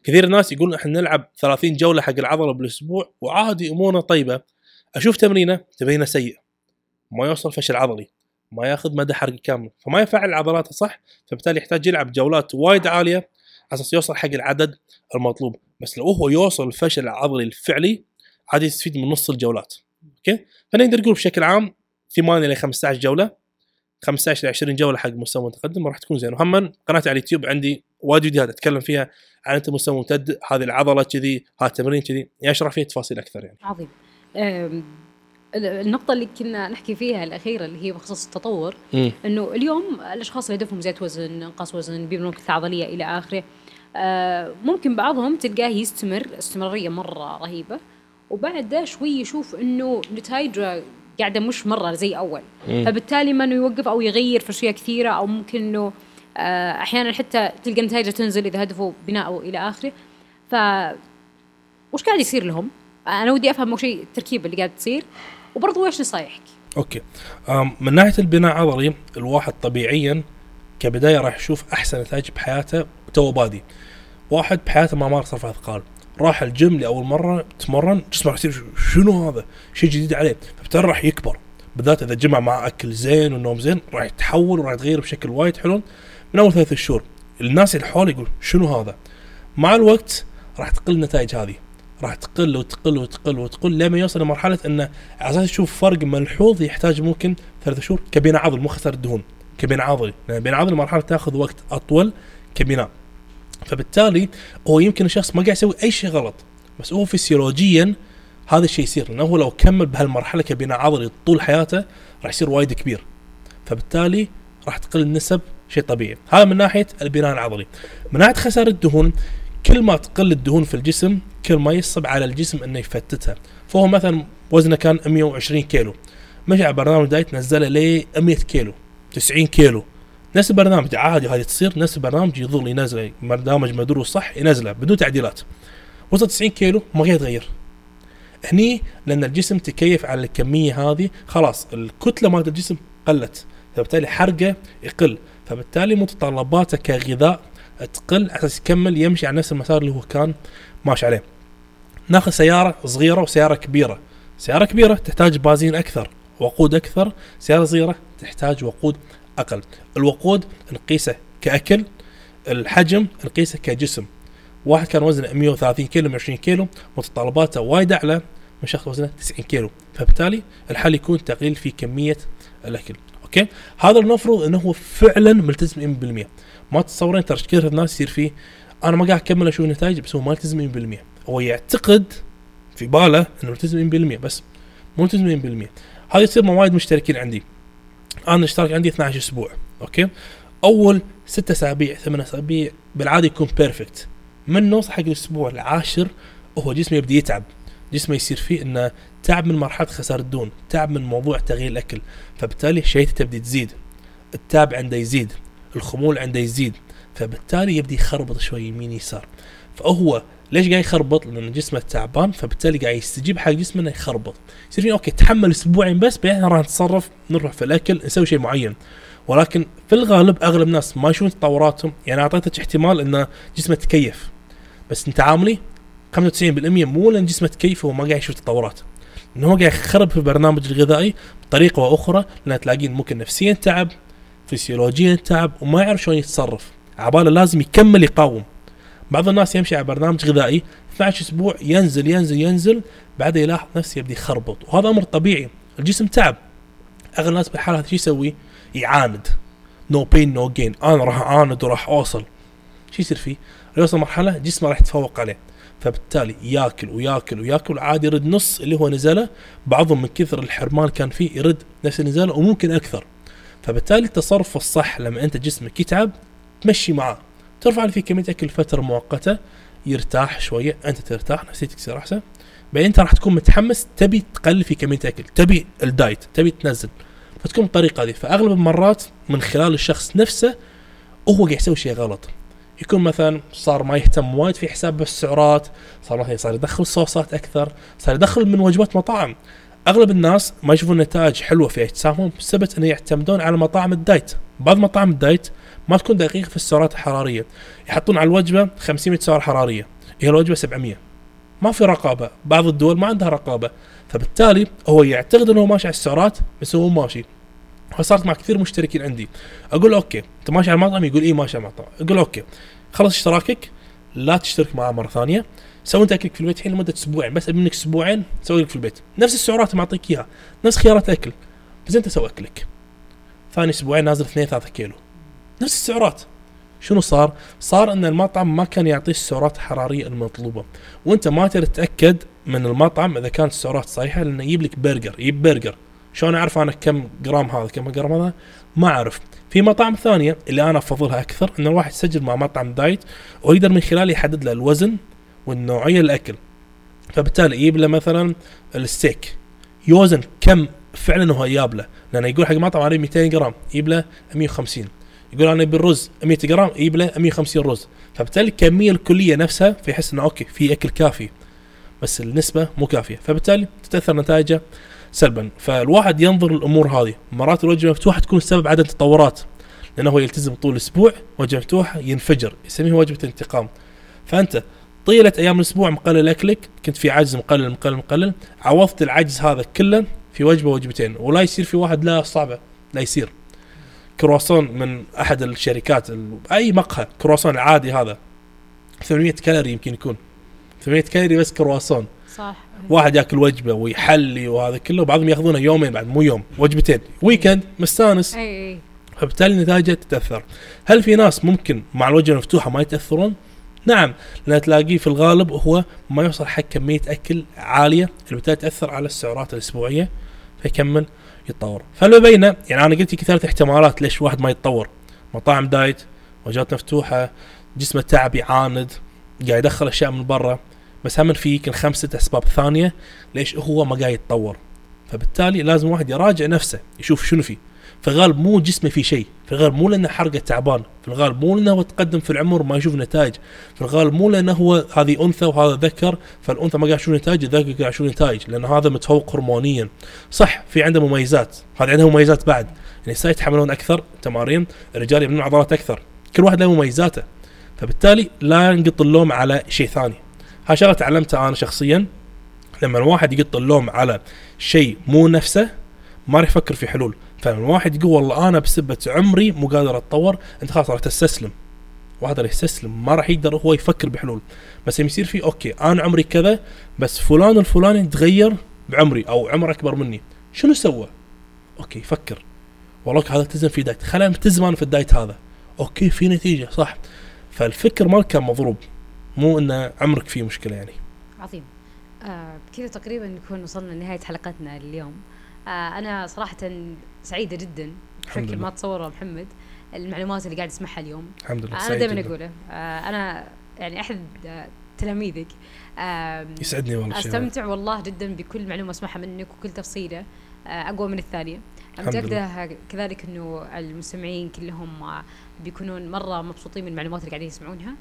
كثير ناس يقولون إحنا نلعب 30 جولة حق العضلة بالأسبوع وعادي أمورنا طيبة. أشوف تمرينه تمرينه سيء. ما يوصل فشل عضلي. ما ياخذ مدى حركي كامل. فما يفعل عضلاته صح فبالتالي يحتاج يلعب جولات وايد عالية على أساس يوصل حق العدد المطلوب. بس لو هو يوصل الفشل العضلي الفعلي عاد يستفيد من نص الجولات. okay؟ فنقدر نقول بشكل عام 8 ل 15 جولة 15 ل 20 جولة حق مستوى متقدم راح تكون زين. وهم قناتي على اليوتيوب عندي وايد فيديوهات أتكلم فيها عن أنت مستوى مبتدئ هذه العضلة كذي هذا التمرين كذي. يعني أشرح فيها تفاصيل أكثر يعني. عظيم. النقطة اللي كنا نحكي فيها الأخيرة اللي هي بخصوص التطور م. إنه اليوم الأشخاص اللي هدفهم زيادة وزن، إنقاص وزن، بيبنون كتلة عضلية إلى آخره آه، ممكن بعضهم تلقاه يستمر استمرارية مرة رهيبة. وبعد ده شوي يشوف إنه نتائجه قاعدة مش مرة زي أول م. فبالتالي ما إنه يوقف أو يغير في أشياء كثيرة أو ممكن إنه آه، أحيانا حتى تلقى نتائجه تنزل إذا هدفه بناء إلى آخره ف وش قاعد يصير لهم؟ أنا ودي أفهم أول شيء التركيبه اللي قاعد تصير وبرضه إيش نصايحك؟ okay من ناحية البناء العضلي الواحد طبيعيا كبداية راح يشوف أحسن نتائج بحياته توه بادي واحد بحياته ما مارس رفع اثقال راح الجيم لأول مرة تمرن جسمه راح يصير شنو هذا؟ شيء جديد عليه. فبالتالي راح يكبر. بالذات إذا جمع مع أكل زين ونوم زين راح يتحول وراح يتغير بشكل وايد حلو. من أول ثلاث شهور الناس اللي حوله يقول شنو هذا؟ مع الوقت راح تقل النتائج هذه. راح تقل وتقل وتقل وتقل لما يوصل لمرحلة إنه على أساس يشوف فرق ملحوظ يحتاج ممكن ثلاث شهور. كبناء عضل مو خسارة دهون. كبناء عضلي. لأن بناء عضلي مرحلة تأخذ وقت أطول كبناء فبالتالي هو يمكن الشخص ما قاعد يسوي أي شيء غلط. بس هو فسيولوجيا هذا الشيء يصير لأنه هو لو كمل بهالمرحلة كبناء عضلي طول حياته راح يصير وايد كبير. فبالتالي راح تقل النسب شيء طبيعي. هذا من ناحية البناء العضلي. من ناحية خسارة الدهون كل ما تقل الدهون في الجسم كل ما يصعب على الجسم إنه يفتتها. فهو مثلا وزنه كان 120 كيلو. مشى على برنامج دايت نزله ل 100 كيلو 90 كيلو. نفس البرنامج عادي هذه تصير نفس البرنامج يظل ينزله برنامج مدروس صح ينزله بدون تعديلات. وصل 90 كيلو ما يتغير هني لأن الجسم تكيف على الكمية هذه خلاص الكتلة مالت الجسم قلت فبالتالي حرقه يقل. فبالتالي متطلباته كغذاء تقل على أساس يكمل يمشي على نفس المسار اللي هو كان ماشي عليه. ناخذ سيارة صغيرة وسيارة كبيرة. سيارة كبيرة تحتاج بازين أكثر وقود أكثر. سيارة صغيرة تحتاج وقود أقل. الوقود نقيسه كأكل الحجم نقيسه كجسم. واحد كان وزنه 130 كيلو 120 كيلو متطلباته وايد أعلى من شخص وزنه 90 كيلو. فبالتالي الحل يكون تقليل في كمية الأكل. أوكي؟ هذا المفروض إنه هو فعلا ملتزم 100% ما تتصورين ترى كثير ناس يصير فيه أنا ما قاعد أكمل أشوف نتائج بس هو ما يلتزم 100% هو يعتقد في باله إنه ملتزم 100% بس مو ملتزم 100% هذا يصير مع وايد مشتركين عندي. أنا اشتراك عندي 12 أسبوع okay؟ أول ست أسابيع ثمان أسابيع بالعادة يكون perfect من نوصل حق الأسبوع العاشر هو جسمه يبدأ يتعب. جسمه يصير فيه إنه تعب من مرحلة خسارة الدهون تعب من موضوع تغيير الأكل. فبالتالي شهيته تبدي تزيد. التعب عنده يزيد. الخمول عنده يزيد. فبالتالي يبدي يخربط شوي يمين يسار. فهو ليش قاعد يخربط؟ لأن جسمه تعبان فبالتالي قاعد يستجيب حق جسمه إنه يخربط. يصير فيه okay تحمل أسبوعين بس بعدين راح نتصرف نروح في الأكل نسوي شيء معين. ولكن في الغالب أغلب الناس ما يشوفون تطوراتهم. يعني أعطيتك احتمال إن جسمه تكيف. بس أنت عاملي؟ 95% مو لأن جسمه تكيف هو ما قاعد يشوف تطورات. انه هو قاعد يخرب في البرنامج الغذائي بطريقة وأخرى لأن تلاقين ممكن نفسيا تعب فسيولوجيا تعب وما يعرف شلون يتصرف. عباله لازم يكمل يقاوم. بعض الناس يمشي على برنامج غذائي 12 أسبوع ينزل ينزل ينزل بعدين يلاحظ نفسه يبدأ يخربط. وهذا أمر طبيعي. الجسم تعب. أغلب الناس بالحالة هذه شو يسوي؟ يعاند. no pain no gain أنا راح أعاند وراح أوصل. شو يصير فيه؟ يوصل مرحلة جسمه راح يتفوق عليه. فبالتالي ياكل وياكل وياكل عادي يرد نص اللي هو نزله. بعضهم من كثر الحرمان كان فيه يرد نفس اللي نزله وممكن أكثر. فبالتالي التصرف الصح لما أنت جسمك يتعب تمشي معاه ترفع فيه كمية أكل فترة مؤقتة يرتاح شوية أنت ترتاح نفسيتك تصير أحسن. بعدين أنت راح تكون متحمس تبي تقلل في كمية أكل تبي ال diet تبي تنزل. فتكون بالطريقة هذه. فأغلب المرات من خلال الشخص نفسه هو قاعد يسوي شيء غلط. يكون مثلا صار ما يهتم وايد في حساب السعرات صار مثلا صار يدخل صوصات أكثر صار يدخل من وجبات مطاعم. أغلب الناس ما يشوفون نتائج حلوة في اجسامهم بسبب انه يعتمدون على مطاعم ال diet. بعض مطاعم ال diet ما تكون دقيقة في السعرات الحرارية. يحطون على الوجبة 500 سعر حرارية. هي الوجبة 700 ما في رقابة. بعض الدول ما عندها رقابة. فبالتالي هو يعتقد إنه ماشي على السعرات بس هو ماشي. فصارت مع كثير مشتركين عندي. أقول okay أنت ماشي على المطعم؟ يقول إي ماشي على المطعم. أقول okay خلص اشتراكك لا تشترك معاه مرة ثانية. سوي أنت أكلك في البيت الحين لمدة أسبوعين بس أبي منك أسبوعين سوي لك في البيت. نفس السعرات اللي معطيك إياها. نفس خيارات أكل. بس أنت سوي أكلك. ثاني أسبوعين نازل 2 3 كيلو. نفس السعرات. شنو صار؟ صار إن المطعم ما كان يعطي السعرات الحرارية المطلوبة. وأنت ما تقدر تتأكد من المطعم إذا كانت السعرات صحيحة لأنه يجيب لك برجر يجيب برجر. شلون أعرف أنا كم جرام هذا كم جرام هذا؟ ما أعرف. في مطاعم ثانية اللي أنا أفضلها أكثر إن الواحد يسجل مع مطعم diet ويقدر من خلاله يحدد له الوزن والنوعية الأكل. فبالتالي يجيب له مثلا الستيك. يوزن كم فعلا هو جاب له. لأنه يقول حق مطعم عليه 200 جرام يجيب له 150 يقول أنا بالرز 100 جرام يجيب له 150 رز. فبالتالي الكميه الكلية نفسها فيحس إنه okay في أكل كافي بس النسبة مو كافية. فبالتالي تتأثر نتائجه سلبا. فالواحد ينظر الأمور هذه. مرات الوجبه مفتوحه تكون السبب عدم تطورات لأنه هو يلتزم طول الأسبوع وجبه مفتوحه ينفجر يسميه وجبة انتقام فأنت طيلة أيام الأسبوع مقلل أكلك كنت في عجز مقلل مقلل مقلل عوضت العجز هذا كله في وجبة وجبتين ولا يصير في واحد لا صعبة لا يصير. كرواسون من أحد الشركات أي مقهى كرواسون العادي هذا. 800 كالوري يمكن يكون. 800 كالوري بس كرواسون. صح. واحد ياكل وجبة ويحلي وهذا كله وبعضهم ياخذونه يومين بعد مو يوم وجبتين. weekend مستانس. إي إي. فبالتالي نتائجه تتأثر. هل في ناس ممكن مع الوجبه المفتوحة ما يتأثرون؟ نعم لأن تلاقيه في الغالب هو ما يوصل حق كمية أكل عالية اللي بالتالي تأثر على السعرات الأسبوعية. فيكمل. يتطور. فلو بينا يعني أنا قلت لك ثلاث احتمالات ليش واحد ما يتطور. مطاعم دايت وجبات مفتوحة جسمه تعب يعاند قاعد يدخل أشياء من برا. بس هم في يمكن خمسة أسباب. ثانية ليش هو ما قاعد يتطور؟ فبالتالي لازم واحد يراجع نفسه يشوف شنو فيه. في الغالب مو جسمه في شيء. في الغالب مو لأنه حرقه تعبان. في الغالب مو لأنه هو تقدم في العمر ما يشوف نتائج. في الغالب مو لأنه هو هذه أنثى وهذا ذكر فالأنثى ما قاعد يشوف نتائج الذكر قاعد يشوف نتائج لأن هذا متفوق هرمونيا. صح في عنده مميزات. هذا عنده مميزات بعد. النساء يتحملون أكثر تمارين الرجال يبنون عضلات أكثر. كل واحد له مميزاته. فبالتالي لا نقط اللوم على شيء ثاني. هاي شغلة تعلمتها أنا شخصيا. لما الواحد يقط اللوم على شيء مو نفسه ما راح يفكر في حلول. فلما يقول والله أنا بسبة عمري مو قادر أتطور أنت خلاص راح تستسلم. واحد راح يستسلم ما راح يقدر هو يفكر بحلول. بس يصير في okay أنا عمري كذا بس فلان الفلاني تغير بعمري أو عمر أكبر مني. شنو سوى؟ okay فكر والله هذا التزم في diet. خلينا نلتزم أنا في ال diet هذا. okay في نتيجة صح. فالفكر مالك كان مضروب. مو إن عمرك فيه مشكلة يعني. عظيم. آه بكذا تقريبا نكون وصلنا لنهاية حلقتنا اليوم. آه أنا صراحة سعيدة جدا بشكل. ما تصوره محمد المعلومات اللي قاعد اسمعها اليوم. الحمد لله. أنا دائما. أقوله آه أنا يعني احد آه، تلاميذك يسعدني والله أستمتع والله جدا بكل معلومة أسمعها منك وكل تفصيله آه، أقوى من الثانية. متاكده كذلك إنه المستمعين كلهم بيكونون مرة مبسوطين من المعلومات اللي قاعدين يسمعونها.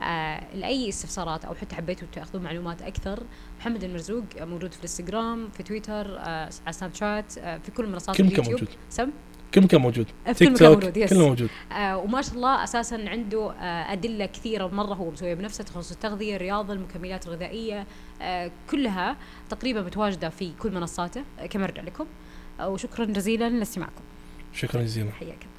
آه، لأي استفسارات أو حتى حبيتوا تأخذون معلومات أكثر محمد المرزوق آه، موجود في الإنستغرام في تويتر آه، على سناب شات آه، في كل منصات مكان اليوتيوب. موجود. سم؟ كل مكان موجود. في كل تيك توك كله موجود آه وما شاء الله أساسا عنده آه أدلة كثيرة مرة هو مسويها بنفسه تخصص التغذية الرياضة المكملات الغذائية آه كلها تقريبا متواجدة في كل منصاته. آه كما ارجع لكم آه وشكرا جزيلا لاستماعكم. شكرا جزيلا. حياك الله